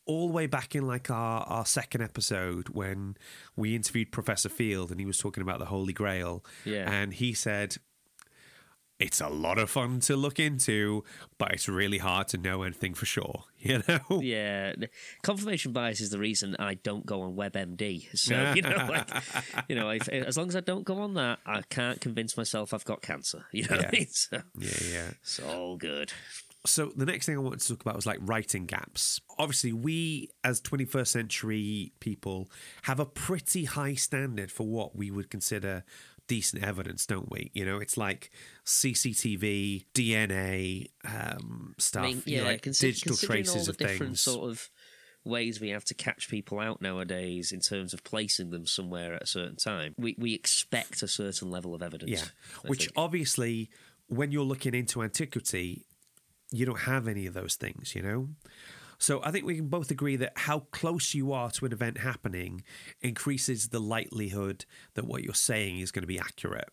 all the way back in like our, our second episode when we interviewed professor field and he was talking about the holy grail Yeah. and he said it's a lot of fun to look into but it's really hard to know anything for sure [laughs] you know Yeah, confirmation bias is the reason I don't go on WebMD. So [laughs] you know, like, you know, if, as long as I don't go on that, I can't convince myself I've got cancer. [laughs] You know, what I Yeah. mean? So, yeah yeah it's all good. So the next thing I wanted to talk about was like writing gaps. Obviously, we as 21st century people have a pretty high standard for what we would consider decent evidence, don't we? You know, it's like CCTV, DNA um, stuff, I mean, you know, yeah, like digital traces all the of different things. sort of ways we have to catch people out nowadays in terms of placing them somewhere at a certain time. We we expect a certain level of evidence. Yeah, I which think. obviously, when you're looking into antiquity, you don't have any of those things, you know? So I think we can both agree that how close you are to an event happening increases the likelihood that what you're saying is going to be accurate.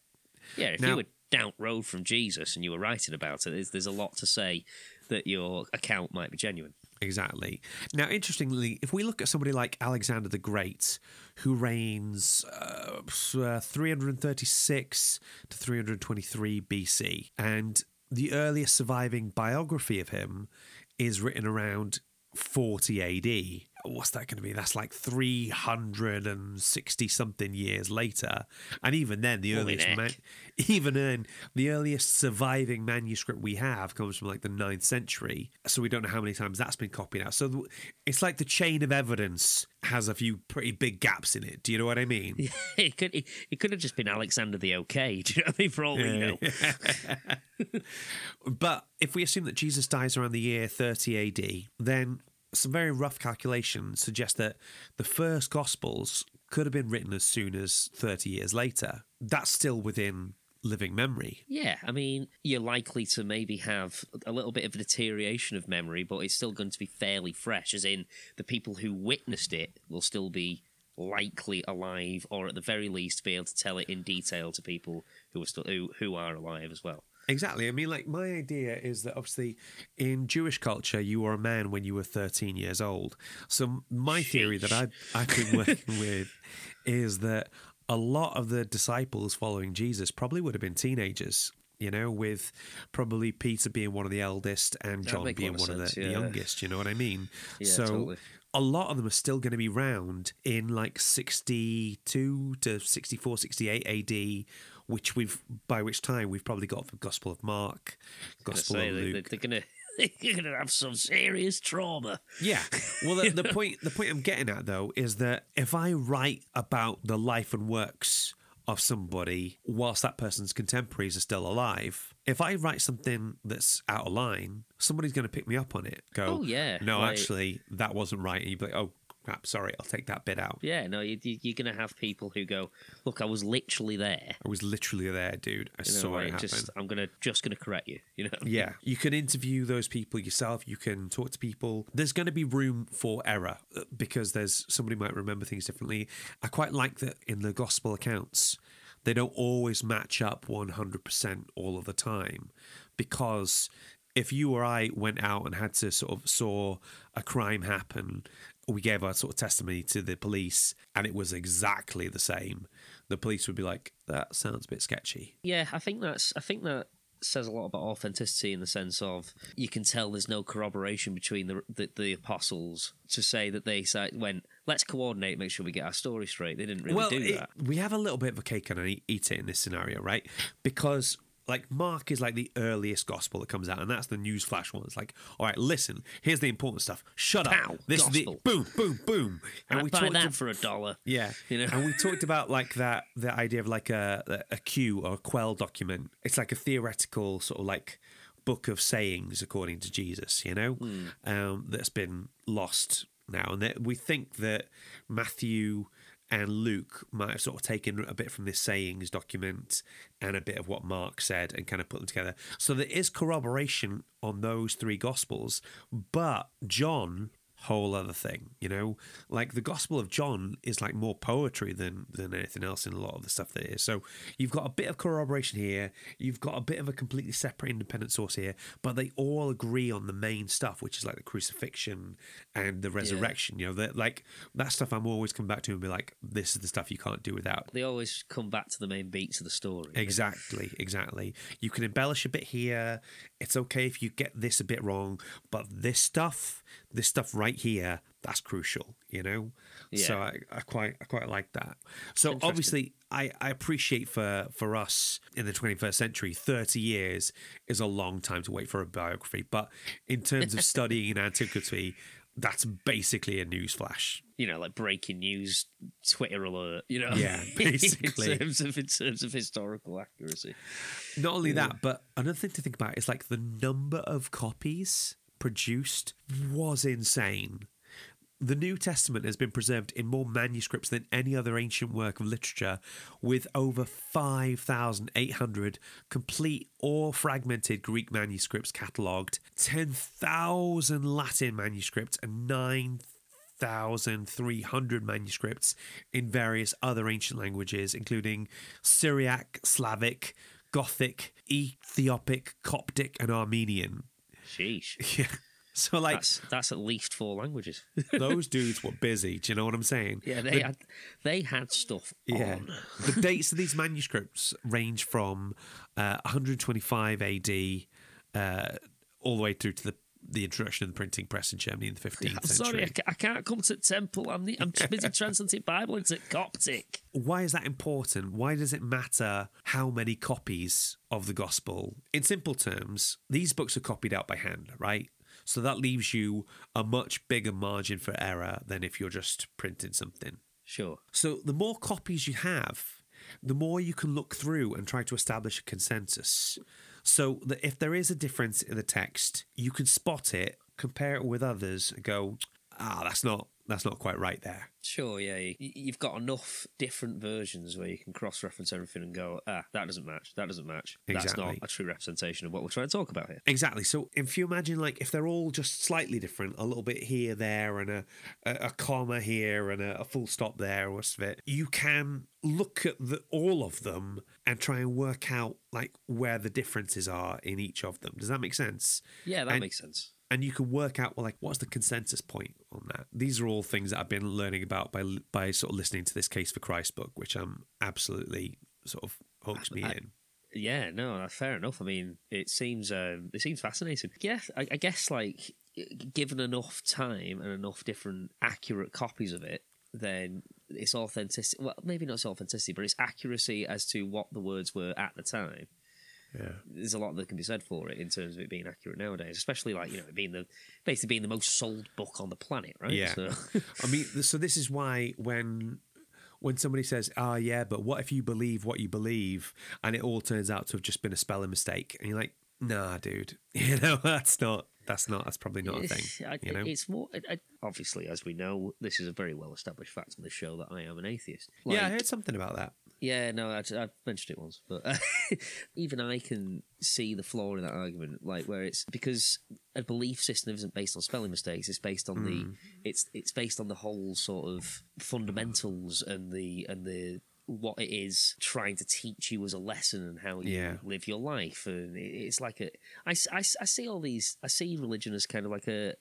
Yeah, if Now- you were down road from Jesus and you were writing about it, there's, there's a lot to say that your account might be genuine. Exactly. Now, interestingly, if we look at somebody like Alexander the Great, who reigns uh, uh, 336 to 323 BC, and the earliest surviving biography of him is written around 40 AD. Oh, what's that going to be? That's like 360 something years later. And even then, the Holy earliest, man- [laughs] even then, the earliest surviving manuscript we have comes from like the 9th century. So we don't know how many times that's been copied out. So th- it's like the chain of evidence has a few pretty big gaps in it. Do you know what I mean? Yeah, [laughs] it could it, it could have just been Alexander the OK. [laughs] Do you know what I mean? For all we know. But if we assume that Jesus dies around the year 30 AD, then some very rough calculations suggest that the first Gospels could have been written as soon as 30 years later. That's still within living memory. Yeah, I mean, you're likely to maybe have a little bit of deterioration of memory, but it's still going to be fairly fresh, as in the people who witnessed it will still be likely alive, or at the very least be able to tell it in detail to people who are still who, who are alive as well. Exactly. I mean, like, my idea is that obviously in Jewish culture, you were a man when you were 13 years old. So, my theory that I, I've been working with is that a lot of the disciples following Jesus probably would have been teenagers. You know, with probably Peter being one of the eldest and That'd John being one of sense, the, the youngest. You know what I mean? Yeah, so totally. a lot of them are still going to be round in like 62 to 64, 68 AD, which we've, by which time we've probably got the Gospel of Mark, Gospel say of they- they- Luke. they're gonna [laughs] they're gonna have some serious trauma. Yeah. Well, the, the [laughs] point the point I'm getting at though is that if I write about the life and works of somebody whilst that person's contemporaries are still alive, if I write something that's out of line, somebody's going to pick me up on it. Go, Oh, yeah, no, like- actually, that wasn't right, and you'd be like, oh crap, sorry, I'll take that bit out. Yeah, no, you, you- you're gonna have people who go, "Look, I was literally there." I was literally there, dude. I You know, saw like, it happen. just I'm gonna just gonna correct you. You know. Yeah, you can interview those people yourself. You can talk to people. There's going to be room for error uh, because there's somebody might remember things differently. I quite like that in the gospel accounts, they don't always match up 100% all of the time because if you or I went out and had to sort of saw a crime happen, we gave our sort of testimony to the police and it was exactly the same, the police would be like, that sounds a bit sketchy. Yeah, I think that's I think that says a lot about authenticity in the sense of you can tell there's no corroboration between the the, the apostles to say that they went let's coordinate make sure we get our story straight. They didn't really well, do it- that. we have a little bit of a cake and eat it in this scenario, right? Because like Mark is like the earliest gospel that comes out, and that's the news flash one. It's like, all right, listen, here's the important stuff. Shut Pow, up. This is the boom, boom, boom. And I buy talked that for a dollar. yeah, You know? and we talked about like that the idea of like a a Q or a quell document. It's like a theoretical sort of like book of sayings according to Jesus, you know, Hmm. um, that's been lost now, and that we think that Matthew and Luke might have sort of taken a bit from this sayings document and a bit of what Mark said and kind of put them together. So there is corroboration on those three gospels, but John whole other thing you know like the gospel of john is like more poetry than than anything else in a lot of the stuff that is so you've got a bit of corroboration here you've got a bit of a completely separate independent source here but they all agree on the main stuff which is like the crucifixion and the resurrection you know that like that stuff i'm always come back to and be like this is the stuff you can't do without They always come back to the main beats of the story. Exactly, exactly. You can embellish a bit here. It's okay if you get this a bit wrong, but this stuff, this stuff right here, that's crucial. You know. So I, I quite, I quite like that. So obviously, I, I appreciate for for us in the 21st century, 30 years is a long time to wait for a biography. But in terms of [laughs] studying antiquity, that's basically a news flash. You know, like breaking news, Twitter alert. You know, Yeah, [laughs] basically. in terms of in terms of historical accuracy. Not only that, but another thing to think about is like the number of copies produced was insane. The New Testament has been preserved in more manuscripts than any other ancient work of literature, with over 5,800 complete or fragmented Greek manuscripts catalogued, 10,000 Latin manuscripts, and 9,300 manuscripts in various other ancient languages, including Syriac, Slavic, Gothic, Ethiopic, Coptic, and Armenian. Sheesh. [laughs] Yeah. So, like, That's that's at least four languages. [laughs] those [laughs] dudes were busy. Do you know what I'm saying? Yeah, they The- had they had stuff Yeah. on. the dates of these manuscripts range from uh, 125 AD uh, all the way through to the the introduction of the printing press in Germany in the 15th I'm century. sorry, I, can't come to temple. I'm, the, I'm busy translating [laughs] Bible into Coptic. Why is that important? Why does it matter how many copies of the gospel? In simple terms, these books are copied out by hand, right? So that leaves you a much bigger margin for error than if you're just printing something. Sure. So the more copies you have, the more you can look through and try to establish a consensus. So that if there is a difference in the text, you can spot it, compare it with others, and go, ah, that's not that's not quite right there. Sure, yeah. You, you've got enough different versions where you can cross reference everything and go, ah, that doesn't match. That doesn't match. That's not a true representation of what we're trying to talk about here. Exactly. So if you imagine like if they're all just slightly different, a little bit here, there, and a a, a comma here and a, a full stop there, or of it, you can look at the, all of them and try and work out like where the differences are in each of them. Does that make sense? Yeah, that And- makes sense. And you can work out well like what's the consensus point on that these are all things that i've been learning about by by sort of listening to this case for christ book which i'm absolutely sort of hooks me I- in Yeah, no, that's fair enough. I mean, it seems um, it seems fascinating. Yeah, I, I guess like given enough time and enough different accurate copies of it, then its authenticity. Well, maybe not its authenticity, but its accuracy as to what the words were at the time. Yeah There's a lot that can be said for it in terms of it being accurate nowadays, especially like you know it being the basically being the most sold book on the planet, right? Yeah. So, [laughs] i mean so this is why when when somebody says ah yeah but what if you believe what you believe and it all turns out to have just been a spelling mistake and you're like nah dude [laughs] you know that's not that's not that's probably not a thing I- you know It's more I, I- obviously, as we know, this is a very well established fact on this show that I am an atheist. yeah i heard something about that Yeah, no, I, I've mentioned it once, but [laughs] even I can see the flaw in that argument. Like where it's because a belief system isn't based on spelling mistakes; it's based on Hmm. the it's it's based on the whole sort of fundamentals and the and the what it is trying to teach you as a lesson and how you Yeah. live your life. And it's like a I, I I see all these I see religion as kind of like a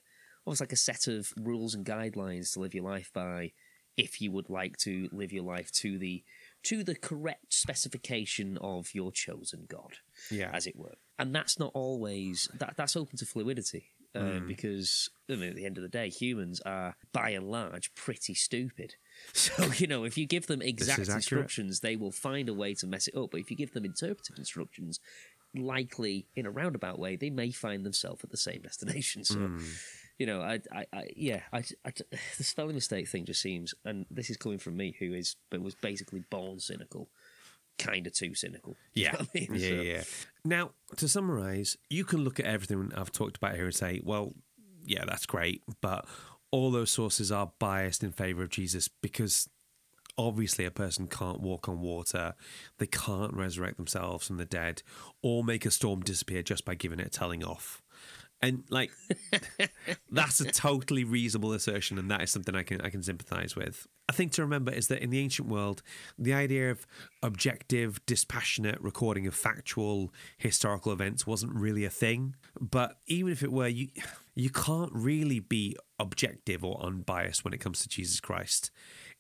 almost like a set of rules and guidelines to live your life by if you would like to live your life to the to the correct specification of your chosen god yeah as it were and that's not always that that's open to fluidity uh, because I mean, at the end of the day humans are by and large pretty stupid. [laughs] So you know if you give them exact accurate. instructions they will find a way to mess it up. But if you give them interpretive instructions likely in a roundabout way they may find themselves at the same destination. [laughs] So you know, I, I, I yeah, I, I, [sighs] the spelling mistake thing just seems, and this is coming from me, who is, but was basically born cynical, kind of too cynical. [laughs] Yeah. I mean? yeah, So- yeah. Now, to summarize, you can look at everything I've talked about here and say, well, yeah, that's great, but all those sources are biased in favor of Jesus because obviously a person can't walk on water, they can't resurrect themselves from the dead, or make a storm disappear just by giving it a telling off. And like that's a totally reasonable assertion, and that is something I can I can sympathise with. A thing to remember is that in the ancient world, the idea of objective, dispassionate recording of factual historical events wasn't really a thing. But even if it were, you you can't really be objective or unbiased when it comes to Jesus Christ.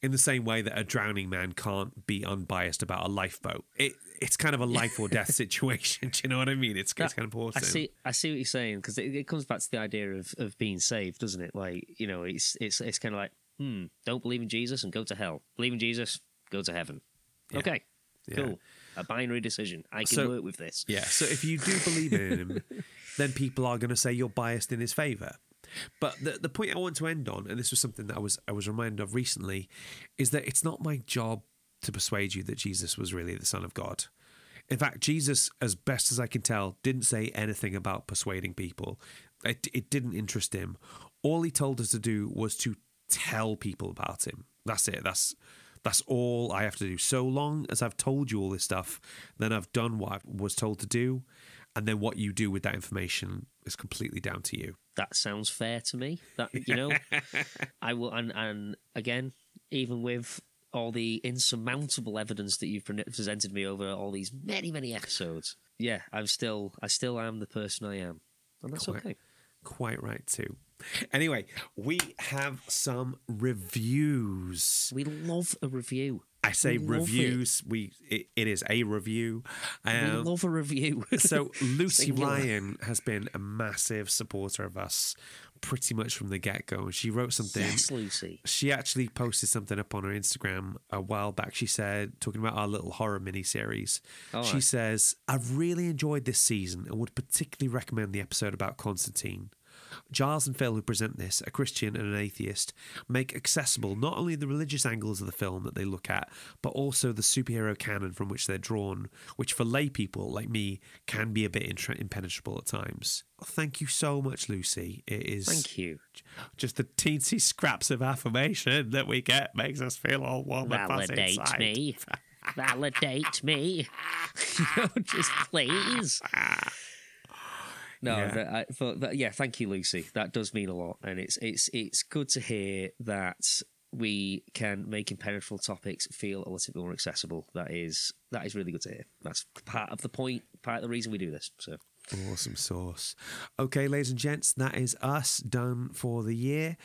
In the same way that a drowning man can't be unbiased about a lifeboat, it it's kind of a life or death [laughs] situation. [laughs] Do you know what I mean? It's, it's kind of I see. I see what you're saying because it, it comes back to the idea of, of being saved, doesn't it? Like you know, it's it's it's kind of like, hmm, don't believe in Jesus and go to hell. Believe in Jesus, go to heaven. Okay, Yeah. cool. A binary decision. I can So- work with this. Yeah. So if you do believe in him, [laughs] then people are going to say you're biased in his favor. But the the point I want to end on, and this was something that I was I was reminded of recently, is that it's not my job to persuade you that Jesus was really the Son of God. In fact, Jesus, as best as I can tell, didn't say anything about persuading people. It, it didn't interest him. All he told us to do was to tell people about him. That's it. That's that's all I have to do. So long as I've told you all this stuff, then I've done what I was told to do, and then what you do with that information is completely down to you. that sounds fair to me. That you know, [laughs] I will, and and again, even with all the insurmountable evidence that you've presented me over all these many many episodes, yeah, I'm still, I still am the person I am, and that's Quite. okay. Quite right too. Anyway, we have some reviews. We love a review. I say we reviews. We it, it is a review. we Um, love a review. [laughs] so Lucy. Ryan has been a massive supporter of us pretty much from the get go. She wrote something. yes, Lucy. She actually posted something up on her Instagram a while back. She said, talking about our little horror mini series, All she says, I've really enjoyed this season and would particularly recommend the episode about Constantine. Giles and Phil, who present this, a Christian and an atheist, make accessible not only the religious angles of the film that they look at, but also the superhero canon from which they're drawn, which for lay people like me can be a bit impenetrable at times. Oh, thank you so much, Lucy. It is Thank you. just the teensy scraps of affirmation that we get makes us feel all warm and fuzzy Validate me. [laughs] Validate me. [laughs] just please. [laughs] No, Yeah. that, I, but that, yeah, thank you, Lucy. That does mean a lot, and it's it's it's good to hear that we can make impenetrable topics feel a little bit more accessible. That is that is really good to hear. That's part of the point, part of the reason we do this. So Awesome sauce. Okay, ladies and gents, that is us done for the year.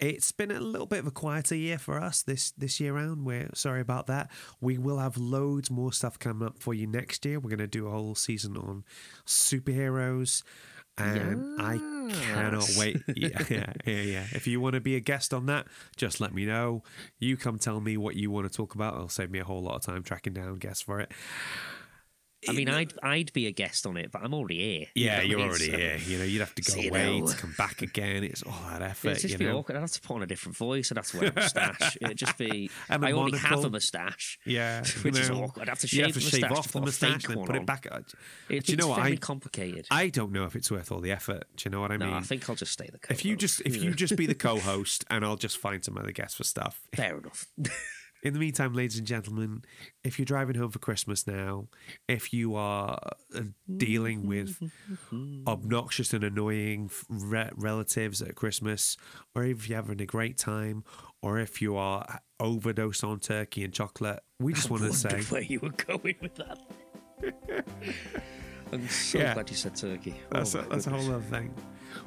It's been a little bit of a quieter year for us this this year round. We're sorry about that. We will have loads more stuff coming up for you next year. We're going to do a whole season on superheroes, and I cannot wait. [laughs] Yeah, yeah, yeah, yeah. If you want to be a guest on that, just let me know. You come tell me what you want to talk about. It'll save me a whole lot of time tracking down guests for it. I mean, I'd I'd be a guest on it, but I'm already here. You Yeah, you're mean? already So- here. You know, you'd have to go So, you away know. to come back again. It's all that effort. It'd just you be know? awkward. I'd have to put on a different voice. I'd have to wear a moustache. [laughs] It'd just be. And I already have a moustache. Yeah, [laughs] which you is awkward. I'd have to shave have to the shave moustache off the moustache and put it back. It, Do you know it's what? very I- complicated. I don't know if it's worth all the effort. Do you know what I mean? no? I think I'll just stay the. Co If you just if you just be the [laughs] co-host and I'll just find some other guests for stuff. fair enough. In the meantime, ladies and gentlemen, if you're driving home for Christmas now, if you are uh, dealing with [laughs] obnoxious and annoying re- relatives at Christmas, or if you're having a great time, or if you are overdosed on turkey and chocolate, we just [laughs] want to say where you were going with that. [laughs] I'm so Yeah. glad you said turkey. That's, oh a, that's a whole other thing.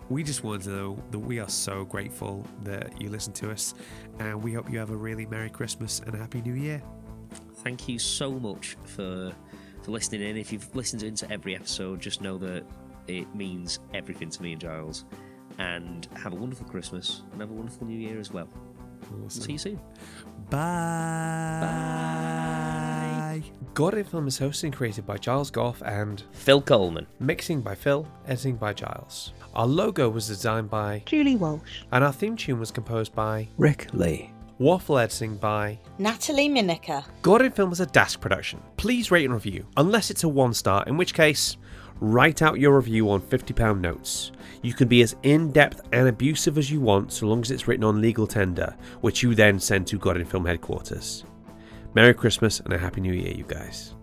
We just want to know that we are so grateful that you listen to us, and we hope you have a really Merry Christmas and a Happy New Year. Thank you so much for for listening in. If you've listened into every episode, just know that it means everything to me and Giles. And have a wonderful Christmas and have a wonderful New Year as well. Awesome. See you soon. Bye. God in Film is hosted and created by Giles Goff and Phil Coleman. mixing by Phil, editing by Giles. Our logo was designed by Julie Walsh. and our theme tune was composed by Rick Lee. Waffle editing by Natalie Miniker. God in Film is a Dask production. Please rate and review, unless it's a one star, in which case, write out your review on £50 notes. You can be as in depth and abusive as you want so long as it's written on legal tender, which you then send to God in Film headquarters. Merry Christmas and a Happy New Year, you guys.